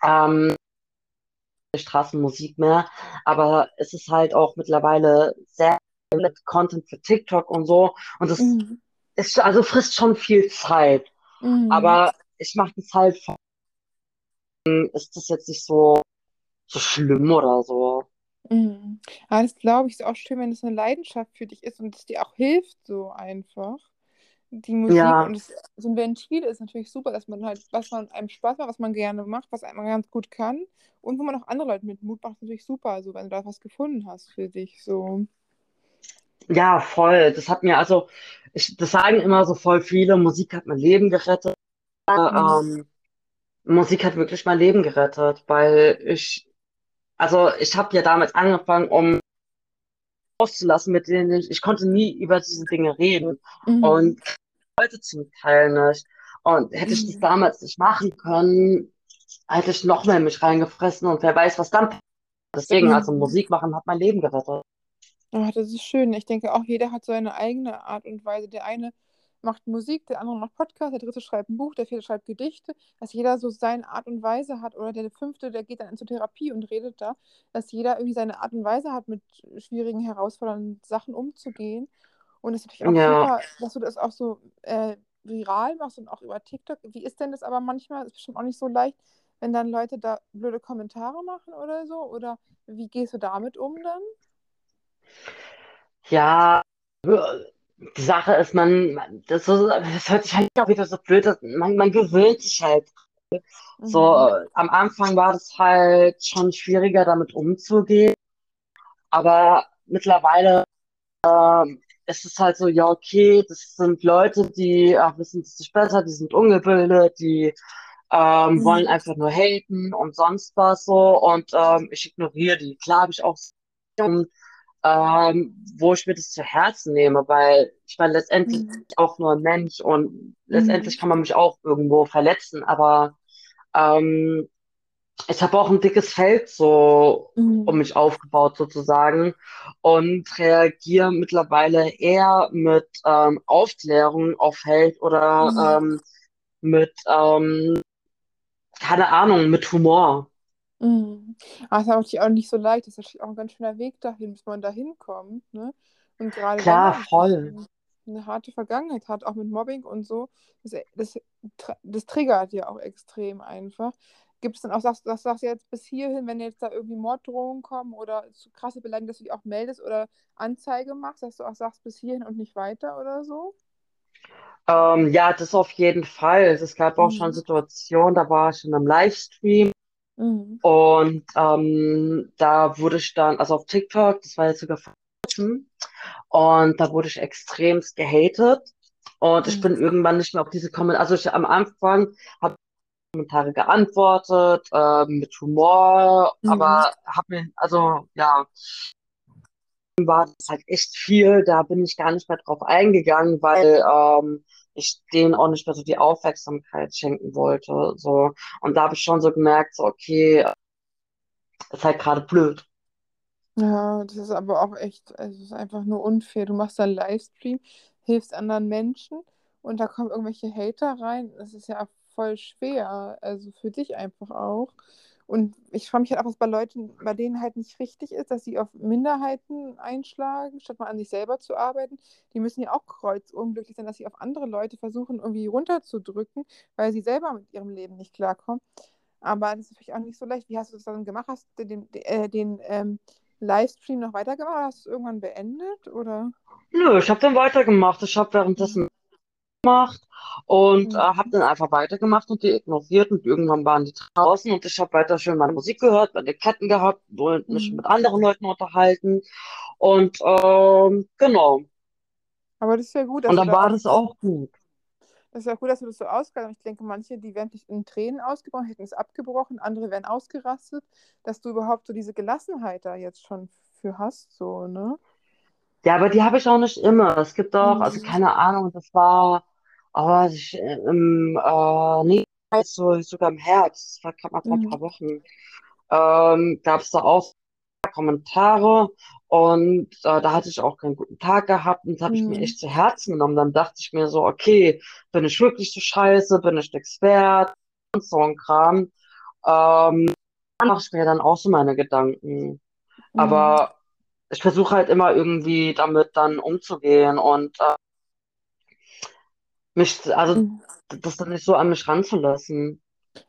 ähm, Straßenmusik mehr, aber es ist halt auch mittlerweile sehr mit Content für TikTok und so und es Mhm. ist also frisst schon viel Zeit. Mhm. Aber ich mache das halt, ist das jetzt nicht so, so schlimm oder so. Mhm. Ja, das glaube ich, ist auch schön, wenn es eine Leidenschaft für dich ist und es dir auch hilft, so einfach. Die Musik Ja, und es, so ein Ventil ist natürlich super, dass man halt, was man einem Spaß macht, was man gerne macht, was einem ganz gut kann und wo man auch andere Leute mit Mut macht, ist natürlich super, also wenn du da was gefunden hast für dich, so. ja, voll. Das hat mir, also, ich, das sagen immer so voll viele, Musik hat mein Leben gerettet. Mhm. Ähm, Musik hat wirklich mein Leben gerettet, weil ich, also ich habe ja damals angefangen, um auszulassen, mit denen ich, ich konnte nie über diese Dinge reden. Mhm. Und heute zum Teil nicht. Und hätte ich das Mhm. damals nicht machen können, hätte ich noch mehr mich reingefressen und wer weiß, was dann passiert. Deswegen, also Mhm. Musik machen hat mein Leben gerettet. Ah, das ist schön. Ich denke auch, jeder hat so eine eigene Art und Weise. Der eine macht Musik, der andere macht Podcast, der dritte schreibt ein Buch, der vierte schreibt Gedichte. Dass jeder so seine Art und Weise hat. Oder der fünfte, der geht dann zur Therapie und redet da. Dass jeder irgendwie seine Art und Weise hat, mit schwierigen, herausfordernden Sachen umzugehen. Und es ist natürlich auch Ja, super, dass du das auch so äh, viral machst und auch über TikTok. Wie ist denn das aber manchmal? Ist bestimmt auch nicht so leicht, wenn dann Leute da blöde Kommentare machen oder so? Oder wie gehst du damit um dann? ja, die Sache ist, man, das, so, das hört sich halt auch wieder so blöd an. Man, man gewöhnt sich halt. So, Mhm. äh, am Anfang war das halt schon schwieriger, damit umzugehen. Aber mittlerweile ist es halt so, ja, okay, das sind Leute, die ach, wissen es nicht besser, die sind ungebildet, die ähm, wollen Mhm. einfach nur haten und sonst was so. Und ähm, ich ignoriere die. Klar habe ich auch ähm, wo ich mir das zu Herzen nehme, weil ich meine, letztendlich bin Mhm. ich auch nur ein Mensch und Mhm. letztendlich kann man mich auch irgendwo verletzen, aber ähm, ich habe auch ein dickes Feld so um Mhm. mich aufgebaut sozusagen und reagiere mittlerweile eher mit ähm, Aufklärung auf Hate oder Mhm. ähm, mit, ähm, keine Ahnung, mit Humor. Mhm. Aber es ist natürlich auch nicht so leicht. Das ist natürlich auch ein ganz schöner Weg dahin, bis man da hinkommt, ne? Und gerade Klar, voll. eine harte Vergangenheit hat, auch mit Mobbing und so, das, das, das triggert ja auch extrem einfach. Gibt es dann auch, sagst, das sagst du jetzt bis hierhin, wenn jetzt da irgendwie Morddrohungen kommen oder so krasse Beleidigungen, dass du die auch meldest oder Anzeige machst, dass du auch sagst bis hierhin und nicht weiter oder so? Ähm, ja, das auf jeden Fall. Es gab auch schon Mhm. Situationen, da war ich in einem Livestream Mhm. und ähm, da wurde ich dann, also auf TikTok, das war jetzt sogar vor und da wurde ich extremst gehatet und ich bin Mhm. irgendwann nicht mehr auf diese Kommentare, also ich am Anfang habe Kommentare geantwortet, ähm, mit Humor, Mhm. aber habe mir, also ja, war das halt echt viel. Da bin ich gar nicht mehr drauf eingegangen, weil ähm, ich denen auch nicht mehr so die Aufmerksamkeit schenken wollte. So. Und da habe ich schon so gemerkt, so, okay, ist halt gerade blöd. Ja, das ist aber auch echt, also es ist einfach nur unfair. Du machst da einen Livestream, hilfst anderen Menschen und da kommen irgendwelche Hater rein. Das ist ja voll schwer, also für dich einfach auch. Und ich frage mich halt auch, was bei Leuten, bei denen halt nicht richtig ist, dass sie auf Minderheiten einschlagen, statt mal an sich selber zu arbeiten. Die müssen ja auch kreuzunglücklich sein, dass sie auf andere Leute versuchen, irgendwie runterzudrücken, weil sie selber mit ihrem Leben nicht klarkommen. Aber das ist natürlich auch nicht so leicht. Wie hast du das dann gemacht? Hast du den, äh, den ähm, Livestream noch weitergemacht hast du es irgendwann beendet? Oder? Nö, ich habe dann weitergemacht. Ich habe währenddessen. Gemacht und äh, habe Mhm. dann einfach weitergemacht und die ignoriert und irgendwann waren die draußen und ich habe weiter schön meine Musik gehört, meine Ketten gehabt und mich Mhm. mit anderen Leuten unterhalten und ähm, genau. Aber das ist ja gut, Und du dann da war das auch gut. das ist ja gut, dass du das so ausgehalten hast. Ich denke, manche, die wären nicht in Tränen ausgebrochen, hätten es abgebrochen, andere wären ausgerastet, dass du überhaupt so diese Gelassenheit da jetzt schon für hast, so, ne? Ja, aber die habe ich auch nicht immer. Es gibt auch, also Mhm. keine Ahnung, das war, aber ich, äh, im, äh, nee, so, sogar im Herbst, das war gerade mal vor ein Mhm. paar Wochen, ähm, gab es da auch Kommentare und äh, da hatte ich auch keinen guten Tag gehabt und das habe ich mir Mhm. echt zu Herzen genommen. Dann dachte ich mir so, okay, bin ich wirklich so scheiße, bin ich nix wert und so ein Kram. Ähm, da mache ich mir dann auch so meine Gedanken. Mhm. Aber ich versuche halt immer irgendwie damit dann umzugehen und äh, mich, also Mhm. das dann nicht so an mich ranzulassen.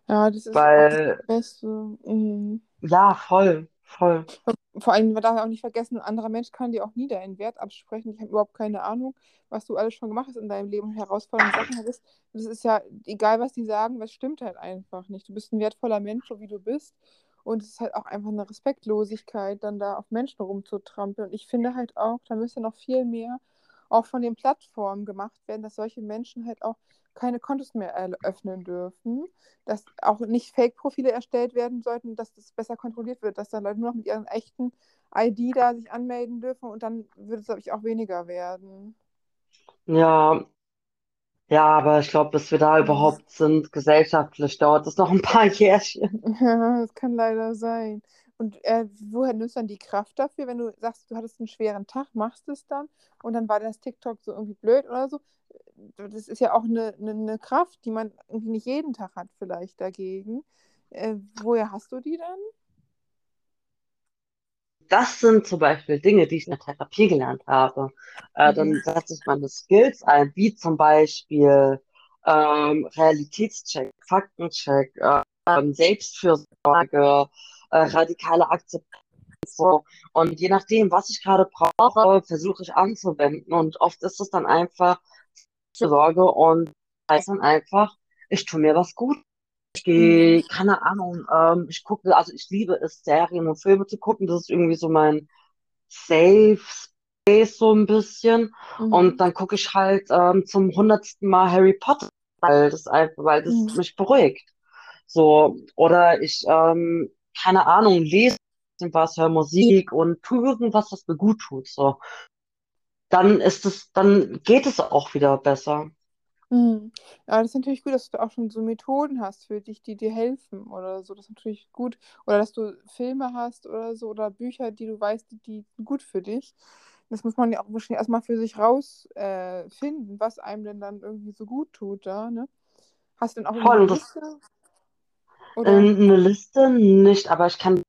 Ja, das ist auch das Weil, Beste. Mhm. ja, voll, voll. Vor allem, man darf ja auch nicht vergessen, ein anderer Mensch kann dir auch nie deinen Wert absprechen. Ich habe überhaupt keine Ahnung, was du alles schon gemacht hast in deinem Leben und herausfordernde Sachen hattest. Das ist ja egal, was die sagen, das stimmt halt einfach nicht. Du bist ein wertvoller Mensch, so wie du bist. Und es ist halt auch einfach eine Respektlosigkeit, dann da auf Menschen rumzutrampeln. Und ich finde halt auch, da müsste noch viel mehr auch von den Plattformen gemacht werden, dass solche Menschen halt auch keine Kontos mehr eröffnen dürfen dass auch nicht Fake-Profile erstellt werden sollten, dass das besser kontrolliert wird, dass dann Leute nur noch mit ihren echten ID da sich anmelden dürfen und dann wird es, glaube ich, auch weniger werden. Ja, ja, aber ich glaube, bis wir da Mhm. überhaupt sind, gesellschaftlich, dauert es noch ein paar [laughs] Jährchen. Ja, [laughs] das kann leider sein. Und äh, woher nimmst du dann die Kraft dafür, wenn du sagst, du hattest einen schweren Tag, machst es dann und dann war das TikTok so irgendwie blöd oder so? Das ist ja auch eine, eine, eine Kraft, die man irgendwie nicht jeden Tag hat, vielleicht dagegen. Äh, woher hast du die dann? das sind zum Beispiel Dinge, die ich in der Therapie gelernt habe. Äh, dann Mhm. setze ich meine Skills ein, wie zum Beispiel ähm, Realitätscheck, Faktencheck, äh, Selbstfürsorge, äh, radikale Akzeptanz. So. Und je nachdem, was ich gerade brauche, versuche ich anzuwenden. Und oft ist es dann einfach Sorge und heißt dann einfach, ich tue mir was gut. Ich Mhm. gehe, keine Ahnung, ähm, ich gucke, also ich liebe es, Serien und Filme zu gucken. Das ist irgendwie so mein Safe Space so ein bisschen. Und Mhm. dann gucke ich halt ähm, zum hundertsten Mal Harry Potter, weil das einfach, weil das Mhm. mich beruhigt. So, oder ich, ähm, keine Ahnung, lese was, höre Musik und tue irgendwas, was mir gut tut. So, dann ist es, dann geht es auch wieder besser. Mhm. Ja, das ist natürlich gut, dass du auch schon so Methoden hast für dich, die dir helfen oder so. Das ist natürlich gut. Oder dass du Filme hast oder so oder Bücher, die du weißt, die, die sind gut für dich. Das muss man ja auch wahrscheinlich erstmal für sich rausfinden, äh, was einem denn dann irgendwie so gut tut da, ne? Hast du denn auch Voll, eine das, Liste? Oder? eine Liste nicht, aber ich kann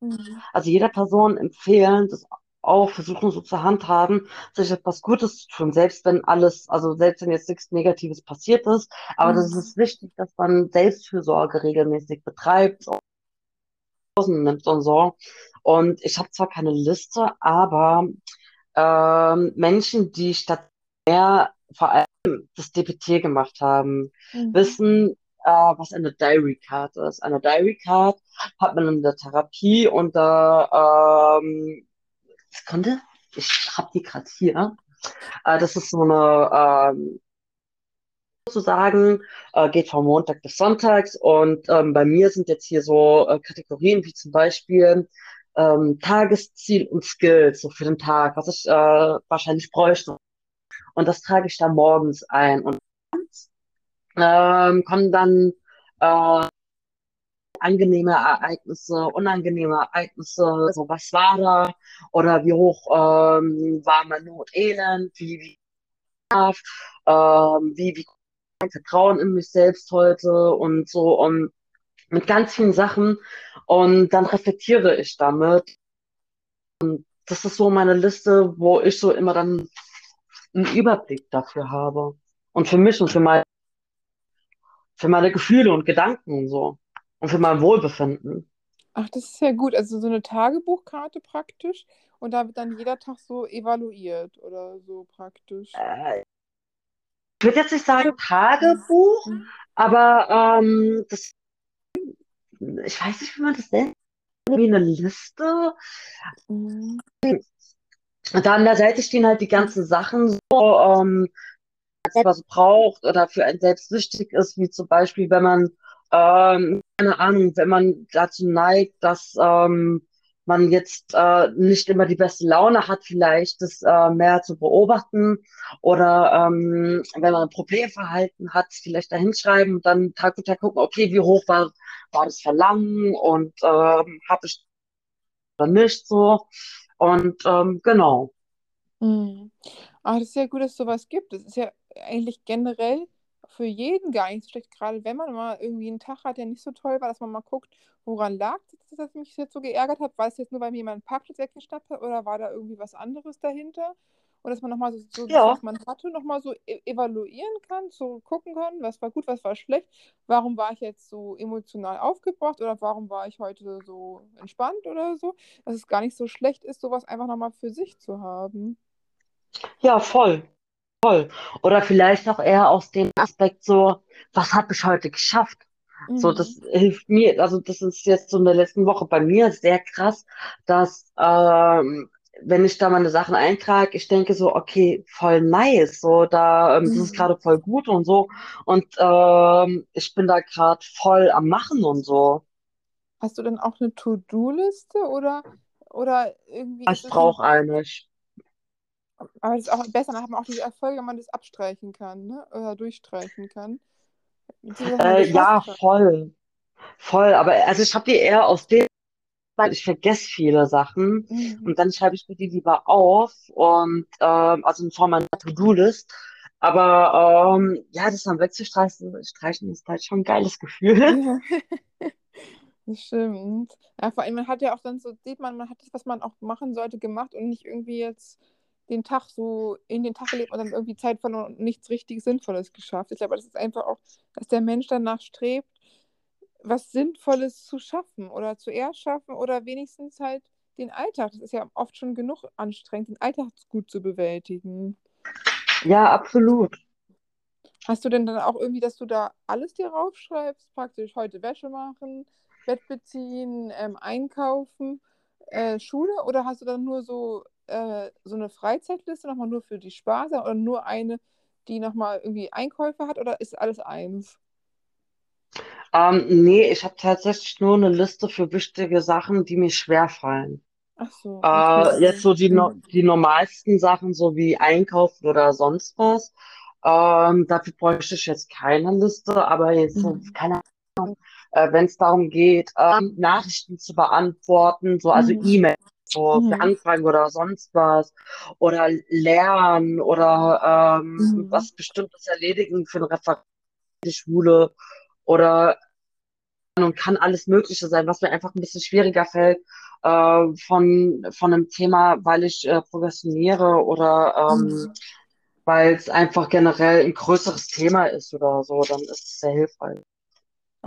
Mhm. also jeder Person empfehlen, das auch versuchen so zu handhaben, sich etwas Gutes zu tun, selbst wenn alles, also selbst wenn jetzt nichts Negatives passiert ist, aber das Mhm. ist wichtig, dass man Selbstfürsorge regelmäßig betreibt, nimmt und so. Und ich habe zwar keine Liste, aber ähm, Menschen, die stationär vor allem das DPT gemacht haben, Mhm. wissen, äh, was eine Diary Card ist. Eine Diary Card hat man in der Therapie und da, ähm, Sekunde, ich habe die gerade hier. Äh, das ist so eine, ähm, sozusagen, äh, geht von Montag bis Sonntags und ähm, bei mir sind jetzt hier so äh, Kategorien wie zum Beispiel ähm, Tagesziel und Skills so für den Tag, was ich äh, wahrscheinlich bräuchte. Und das trage ich dann morgens ein und ähm, kommen dann äh, angenehme Ereignisse, unangenehme Ereignisse, so was war da? Oder wie hoch ähm, war mein Not, Elend, wie, wie, ähm, wie, wie Vertrauen in mich selbst heute? Und so und mit ganz vielen Sachen. Und dann reflektiere ich damit. Das ist so meine Liste, wo ich so immer dann einen Überblick dafür habe. Und für mich und für mein, für meine Gefühle und Gedanken und so und für mein Wohlbefinden. Ach, das ist ja gut. Also so eine Tagebuchkarte praktisch. Und da wird dann jeder Tag so evaluiert oder so praktisch. Äh, ich würde jetzt nicht sagen. Tagebuch, Mhm. aber ähm, das, ich weiß nicht, wie man das nennt, wie eine Liste. Mhm. Und da an der Seite stehen halt die ganzen Sachen so, ähm, selber so braucht oder für einen selbst wichtig ist, wie zum Beispiel, wenn man, ähm, keine Ahnung, wenn man dazu neigt, dass ähm, man jetzt äh, nicht immer die beste Laune hat, vielleicht das äh, mehr zu beobachten oder ähm, wenn man ein Problemverhalten hat, vielleicht da hinschreiben und dann Tag für Tag gucken, okay, wie hoch war, war das Verlangen und ähm, habe ich oder nicht so und ähm, genau. Mhm. Ah, das ist ja gut, dass es sowas gibt. Das ist ja eigentlich generell für jeden gar nicht so schlecht, gerade wenn man mal irgendwie einen Tag hat, der nicht so toll war, dass man mal guckt, woran lag es, dass ich mich jetzt so geärgert habe. War es jetzt nur, weil mir jemand einen Parkplatz weggeschnappt hat oder war da irgendwie was anderes dahinter? Und dass man nochmal so, so Ja. was man hatte, nochmal so e evaluieren kann, so gucken kann, was war gut, was war schlecht. Warum war ich jetzt so emotional aufgebracht oder warum war ich heute so entspannt oder so? Dass es gar nicht so schlecht ist, sowas einfach nochmal für sich zu haben. Ja, voll. Voll. Oder vielleicht auch eher aus dem Aspekt so, was habe ich heute geschafft? So, Mhm. das hilft mir, also das ist jetzt so in der letzten Woche bei mir sehr krass, dass ähm, wenn ich da meine Sachen eintrage, ich denke so, okay, voll nice, so da, ähm, das ist Mhm. gerade voll gut und so und ähm, ich bin da gerade voll am Machen und so. Hast du denn auch eine To-Do-Liste oder, oder irgendwie Ich brauche eine. Ich, aber das ist auch besser, dann hat man auch diese Erfolge, wenn man das abstreichen kann, ne? Oder durchstreichen kann. Äh, ja, hat. voll, voll, aber also ich habe die eher aus dem weil ich vergesse viele Sachen Mhm. und dann schreibe ich mir die lieber auf und ähm, also in Form einer To-Do-List. Aber ähm, ja, das dann wegzustreichen streichen ist halt schon ein geiles Gefühl. Ja. [laughs] [laughs] Das stimmt. Ja, vor allem, man hat ja auch dann so, sieht man, man hat das, was man auch machen sollte, gemacht und nicht irgendwie jetzt den Tag so in den Tag gelebt und dann irgendwie Zeit verloren und nichts richtig Sinnvolles geschafft. Ich glaube, das ist einfach auch, dass der Mensch danach strebt, was Sinnvolles zu schaffen oder zu erschaffen oder wenigstens halt den Alltag. Das ist ja oft schon genug anstrengend, den Alltag gut zu bewältigen. Ja, absolut. Hast du denn dann auch irgendwie, dass du da alles dir raufschreibst, praktisch heute Wäsche machen, Bett beziehen, ähm, einkaufen, äh, Schule oder hast du dann nur so, äh, so eine Freizeitliste nochmal nur für die Sparsam oder nur eine, die nochmal irgendwie Einkäufe hat oder ist alles eins? Ähm, nee, ich habe tatsächlich nur eine Liste für wichtige Sachen, die mir schwerfallen. Ach so, Äh, jetzt so die, no Mhm. die normalsten Sachen, so wie Einkaufen oder sonst was. Ähm, dafür bräuchte ich jetzt keine Liste, aber jetzt Mhm. keine äh, wenn es darum geht, ähm, Nachrichten zu beantworten, so also Mhm. E-Mails, so für Mhm. Anfragen oder sonst was, oder lernen oder ähm, Mhm. was Bestimmtes erledigen für ein Referat die Schule oder und kann alles Mögliche sein, was mir einfach ein bisschen schwieriger fällt äh, von, von einem Thema, weil ich äh, prokrastiniere oder ähm, Mhm. weil es einfach generell ein größeres Thema ist oder so, dann ist es sehr hilfreich.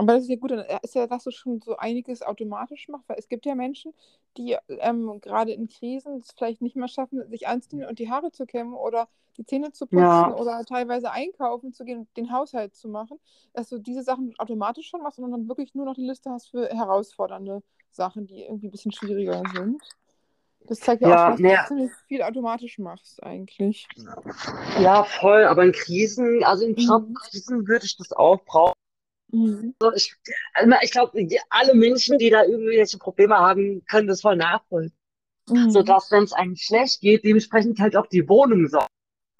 Aber das ist ja gut, dann ist ja, dass du schon so einiges automatisch machst, weil es gibt ja Menschen, die ähm, gerade in Krisen es vielleicht nicht mehr schaffen, sich anzunehmen und die Haare zu kämmen oder die Zähne zu putzen Ja, oder teilweise einkaufen zu gehen, den Haushalt zu machen, dass du diese Sachen automatisch schon machst und dann wirklich nur noch die Liste hast für herausfordernde Sachen, die irgendwie ein bisschen schwieriger sind. Das zeigt ja auch ja, dass du nee, ziemlich viel automatisch machst eigentlich. ja, voll, aber in Krisen, also in Mhm. Krisen würde ich das auch brauchen. Mhm. Ich, also ich glaube, alle Menschen, die da irgendwelche Probleme haben, können das voll nachvollziehen. Mhm. Sodass, wenn es einem schlecht geht, dementsprechend halt auch die Wohnung so.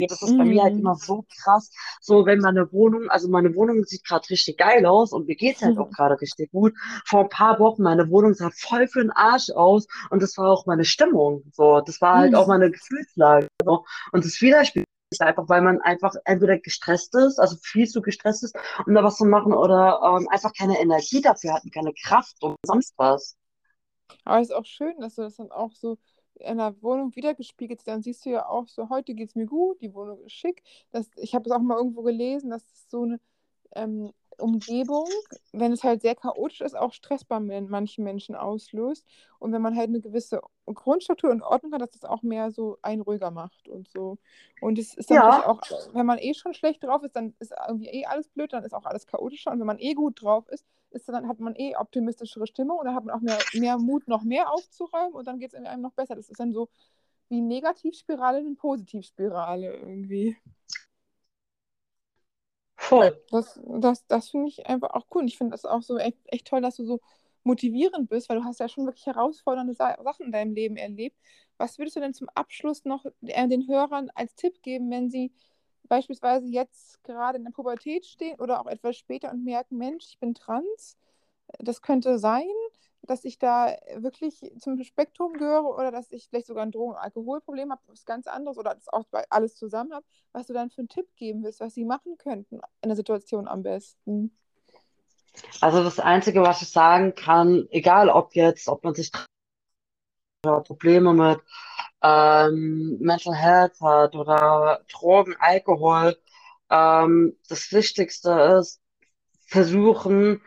Das ist bei mir halt Mhm. immer so krass. So, wenn meine Wohnung, also meine Wohnung sieht gerade richtig geil aus und mir geht's halt auch gerade richtig gut. Vor ein paar Wochen, meine Wohnung sah voll für den Arsch aus und das war auch meine Stimmung. So, das war halt auch Mhm. meine Gefühlslage. So. Und das widerspiegelt sich einfach, weil man einfach entweder gestresst ist, also viel zu gestresst ist, um da was zu machen, oder ähm, einfach keine Energie dafür hat und keine Kraft und sonst was. Aber es ist auch schön, dass du das dann auch so in der Wohnung wiedergespiegelt. Dann siehst du ja auch so, heute geht es mir gut, die Wohnung ist schick. Das, ich habe es auch mal irgendwo gelesen, dass es so eine ähm, Umgebung, wenn es halt sehr chaotisch ist, auch Stress bei manchen Menschen auslöst. Und wenn man halt eine gewisse Grundstruktur und Ordnung hat, dass das auch mehr so einen ruhiger macht und so. Und es ist natürlich Ja, auch, wenn man eh schon schlecht drauf ist, dann ist irgendwie eh alles blöd, dann ist auch alles chaotischer. Und wenn man eh gut drauf ist, ist dann hat man eh optimistischere Stimmung und dann hat man auch mehr, mehr Mut, noch mehr aufzuräumen und dann geht es einem noch besser. Das ist dann so wie Negativspirale in Positivspirale irgendwie. voll. Das, das, das finde ich einfach auch cool. Und ich finde das auch so echt, echt toll, dass du so motivierend bist, weil du hast ja schon wirklich herausfordernde Sa Sachen in deinem Leben erlebt. Was würdest du denn zum Abschluss noch äh, den Hörern als Tipp geben, wenn sie beispielsweise jetzt gerade in der Pubertät stehen oder auch etwas später und merken, Mensch, ich bin trans? Das könnte sein, dass ich da wirklich zum Spektrum gehöre oder dass ich vielleicht sogar ein Drogen- und Alkoholproblem habe, was ganz anderes oder das auch alles zusammen habe, was du dann für einen Tipp geben willst, was sie machen könnten in der Situation am besten. Also das Einzige, was ich sagen kann, egal ob jetzt, ob man sich Probleme mit ähm, Mental Health hat oder Drogen, Alkohol, ähm, das Wichtigste ist, versuchen,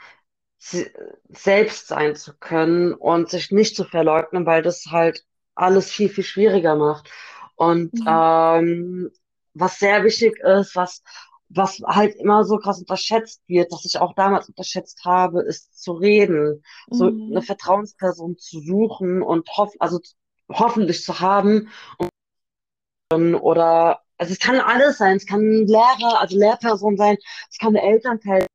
se- selbst sein zu können und sich nicht zu verleugnen, weil das halt alles viel, viel schwieriger macht. Und Mhm. ähm, was sehr wichtig ist, was, was halt immer so krass unterschätzt wird, was ich auch damals unterschätzt habe, ist zu reden, so eine Mhm. Vertrauensperson zu suchen und hoff, also hoffentlich zu haben oder also es kann alles sein, es kann ein Lehrer, also Lehrperson sein, es kann eine Elternteil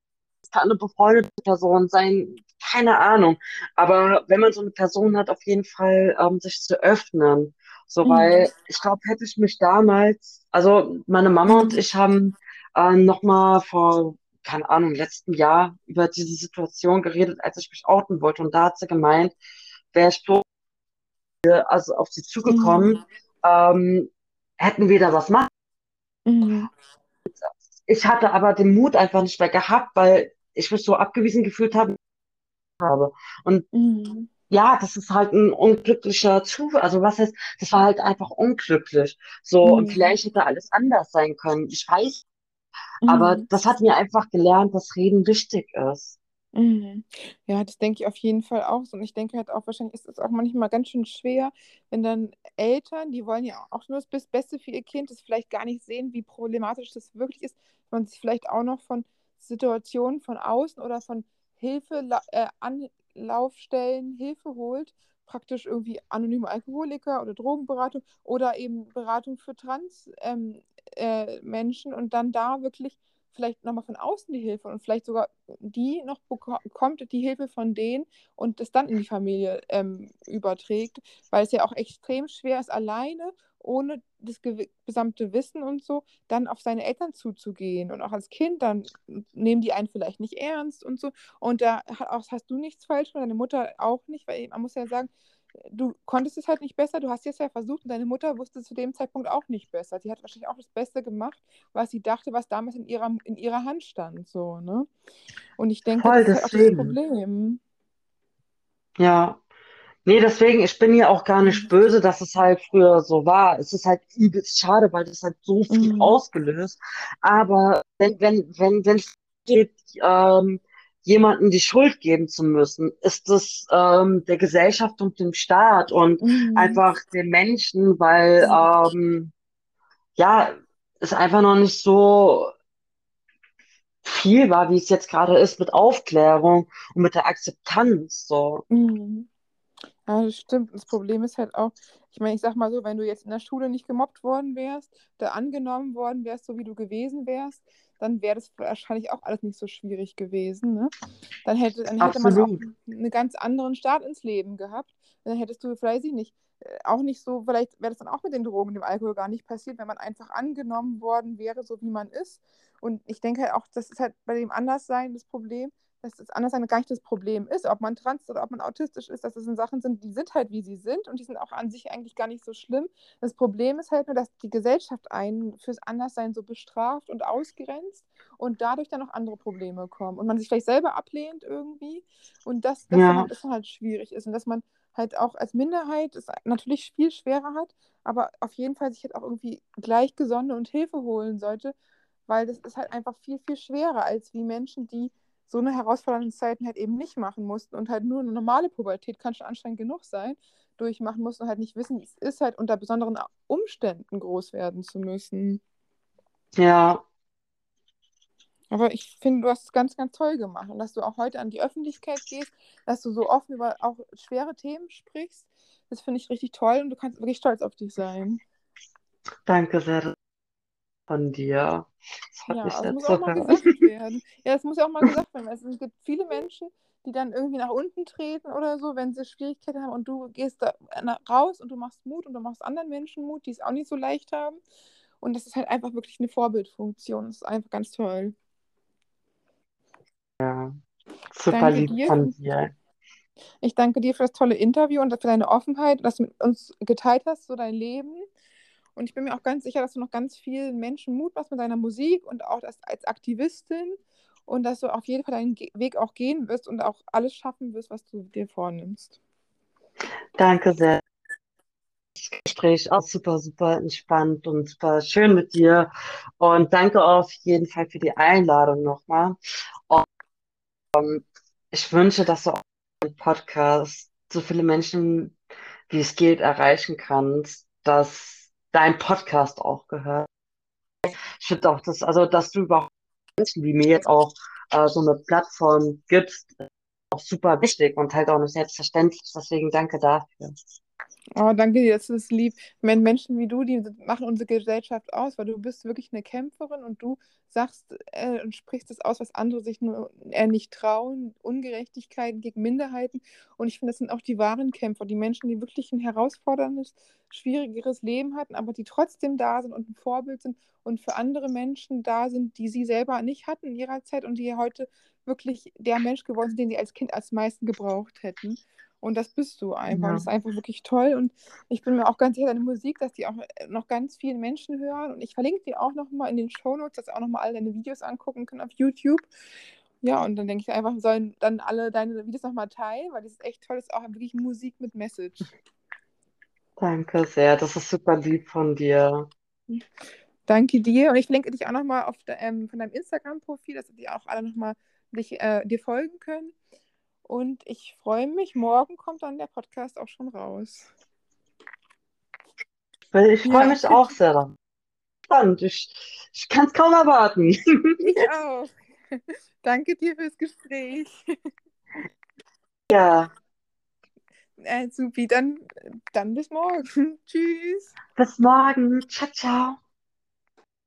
es kann eine befreundete Person sein, keine Ahnung. Aber wenn man so eine Person hat, auf jeden Fall ähm, sich zu öffnen. So, Mhm. weil ich glaube, hätte ich mich damals, also meine Mama und Mhm. ich haben äh, nochmal vor, keine Ahnung, letzten Jahr über diese Situation geredet, als ich mich outen wollte. Und da hat sie gemeint, wäre ich bloß also auf sie Mhm. zugekommen, ähm, hätten wir da was machen. Mhm. Ich hatte aber den Mut einfach nicht mehr gehabt, weil ich mich so abgewiesen gefühlt habe habe. Und Mhm. ja, das ist halt ein unglücklicher Zufall. Also was heißt, das war halt einfach unglücklich. So, und Mhm. vielleicht hätte alles anders sein können. Ich weiß, aber Mhm. das hat mir einfach gelernt, dass Reden wichtig ist. Mhm. Ja, das denke ich auf jeden Fall auch so. Und ich denke halt auch, wahrscheinlich ist es auch manchmal ganz schön schwer, wenn dann Eltern, die wollen ja auch nur das Beste für ihr Kind, das vielleicht gar nicht sehen, wie problematisch das wirklich ist, man sich vielleicht auch noch von Situationen von außen oder von Hilfe, äh, Anlaufstellen Hilfe holt, praktisch irgendwie anonyme Alkoholiker oder Drogenberatung oder eben Beratung für Trans ähm, äh, Menschen und dann da wirklich vielleicht nochmal von außen die Hilfe und vielleicht sogar die noch bekommt die Hilfe von denen und das dann in die Familie ähm, überträgt, weil es ja auch extrem schwer ist, alleine, ohne das gesamte Wissen und so, dann auf seine Eltern zuzugehen. Und auch als Kind, dann nehmen die einen vielleicht nicht ernst und so. Und da hast du nichts falsch, und deine Mutter auch nicht, weil man muss ja sagen, du konntest es halt nicht besser, du hast es ja versucht und deine Mutter wusste zu dem Zeitpunkt auch nicht besser. Sie hat wahrscheinlich auch das Beste gemacht, was sie dachte, was damals in ihrer, in ihrer Hand stand. So, ne? Und ich denke, Voll, das ist halt auch das Problem. Ja. Nee, deswegen, ich bin hier auch gar nicht Mhm. böse, dass es halt früher so war. Es ist halt übelst schade, weil das halt so viel Mhm. ausgelöst. Aber wenn, wenn, wenn, wenn es geht, ähm, jemanden die Schuld geben zu müssen, ist es ähm, der Gesellschaft und dem Staat und Mhm. einfach den Menschen, weil ähm, ja, es einfach noch nicht so viel war, wie es jetzt gerade ist mit Aufklärung und mit der Akzeptanz. So. Mhm. Ja, das stimmt. Das Problem ist halt auch, ich meine, ich sag mal so, wenn du jetzt in der Schule nicht gemobbt worden wärst, da angenommen worden wärst, so wie du gewesen wärst, dann wäre das wahrscheinlich auch alles nicht so schwierig gewesen. Ne? Dann, hätte, dann hätte man auch einen ganz anderen Start ins Leben gehabt. Dann hättest du, vielleicht ich nicht, äh, auch nicht so, vielleicht wäre das dann auch mit den Drogen dem Alkohol gar nicht passiert, wenn man einfach angenommen worden wäre, so wie man ist. Und ich denke halt auch, das ist halt bei dem Anderssein das Problem, dass das Anderssein gar nicht das Problem ist, ob man trans oder ob man autistisch ist, dass das sind Sachen sind, die sind halt wie sie sind und die sind auch an sich eigentlich gar nicht so schlimm. Das Problem ist halt nur, dass die Gesellschaft einen fürs Anderssein so bestraft und ausgrenzt und dadurch dann noch andere Probleme kommen und man sich vielleicht selber ablehnt irgendwie und das, das, Ja. dann halt schwierig ist und dass man halt auch als Minderheit es natürlich viel schwerer hat, aber auf jeden Fall sich halt auch irgendwie gleichgesonnen und Hilfe holen sollte, weil das ist halt einfach viel, viel schwerer als wie Menschen, die so eine herausfordernde Zeiten halt eben nicht machen mussten und halt nur eine normale Pubertät kann schon anstrengend genug sein, durchmachen mussten und halt nicht wissen, wie es ist, halt unter besonderen Umständen groß werden zu müssen. Ja. Aber ich finde, du hast es ganz, ganz toll gemacht und dass du auch heute an die Öffentlichkeit gehst, dass du so offen über auch schwere Themen sprichst, das finde ich richtig toll und du kannst wirklich stolz auf dich sein. Danke sehr von dir. Das hat Ja, mich das sehr muss auch mal gesagt [laughs] werden. Ja, das muss ja auch mal gesagt werden. weil Es gibt viele Menschen, die dann irgendwie nach unten treten oder so, wenn sie Schwierigkeiten haben und du gehst da raus und du machst Mut und du machst anderen Menschen Mut, die es auch nicht so leicht haben. Und das ist halt einfach wirklich eine Vorbildfunktion. Das ist einfach ganz toll. Ja, super Danke lieb dir. von dir. Ich danke dir für das tolle Interview und für deine Offenheit, dass du mit uns geteilt hast, so dein Leben. Und ich bin mir auch ganz sicher, dass du noch ganz vielen Menschen Mut machst mit deiner Musik und auch als, Aktivistin und dass du auf jeden Fall deinen Weg auch gehen wirst und auch alles schaffen wirst, was du dir vornimmst. Danke sehr. Das Gespräch auch super, super entspannt und super schön mit dir. Und danke auf jeden Fall für die Einladung nochmal. Und um, ich wünsche, dass du auch im Podcast so viele Menschen, wie es geht, erreichen kannst, dass dein Podcast auch gehört. Ich finde auch, dass, also, dass du überhaupt Menschen wie mir jetzt auch äh, so eine Plattform gibst, auch super wichtig und halt auch nicht selbstverständlich. Deswegen danke dafür. Oh, danke dir, das ist lieb. Menschen wie du, die machen unsere Gesellschaft aus, weil du bist wirklich eine Kämpferin und du sagst äh, und sprichst das aus, was andere sich nur äh, nicht trauen, Ungerechtigkeiten gegen Minderheiten. Und ich finde, das sind auch die wahren Kämpfer, die Menschen, die wirklich ein herausforderndes, schwierigeres Leben hatten, aber die trotzdem da sind und ein Vorbild sind und für andere Menschen da sind, die sie selber nicht hatten in ihrer Zeit und die heute wirklich der Mensch geworden sind, den sie als Kind als meisten gebraucht hätten. Und das bist du einfach. Ja. Das ist einfach wirklich toll. Und ich bin mir auch ganz sicher, deine Musik, dass die auch noch ganz viele Menschen hören. Und ich verlinke die auch noch mal in den Shownotes, dass sie auch noch mal all deine Videos angucken können auf YouTube. Ja, und dann denke ich einfach, sollen dann alle deine Videos nochmal teilen, weil das ist echt toll, das ist auch wirklich Musik mit Message. Danke sehr, das ist super lieb von dir. Danke dir. Und ich verlinke dich auch nochmal auf de, ähm, von deinem Instagram-Profil, dass die auch alle nochmal äh, dir folgen können. Und ich freue mich, morgen kommt dann der Podcast auch schon raus. Ich freue ja. mich auch sehr. Spannend. Ich, ich kann es kaum erwarten. [laughs] Ich auch. [laughs] Danke dir fürs Gespräch. [laughs] Ja. Äh, supi, dann, dann bis morgen. Tschüss. Bis morgen. Ciao, ciao.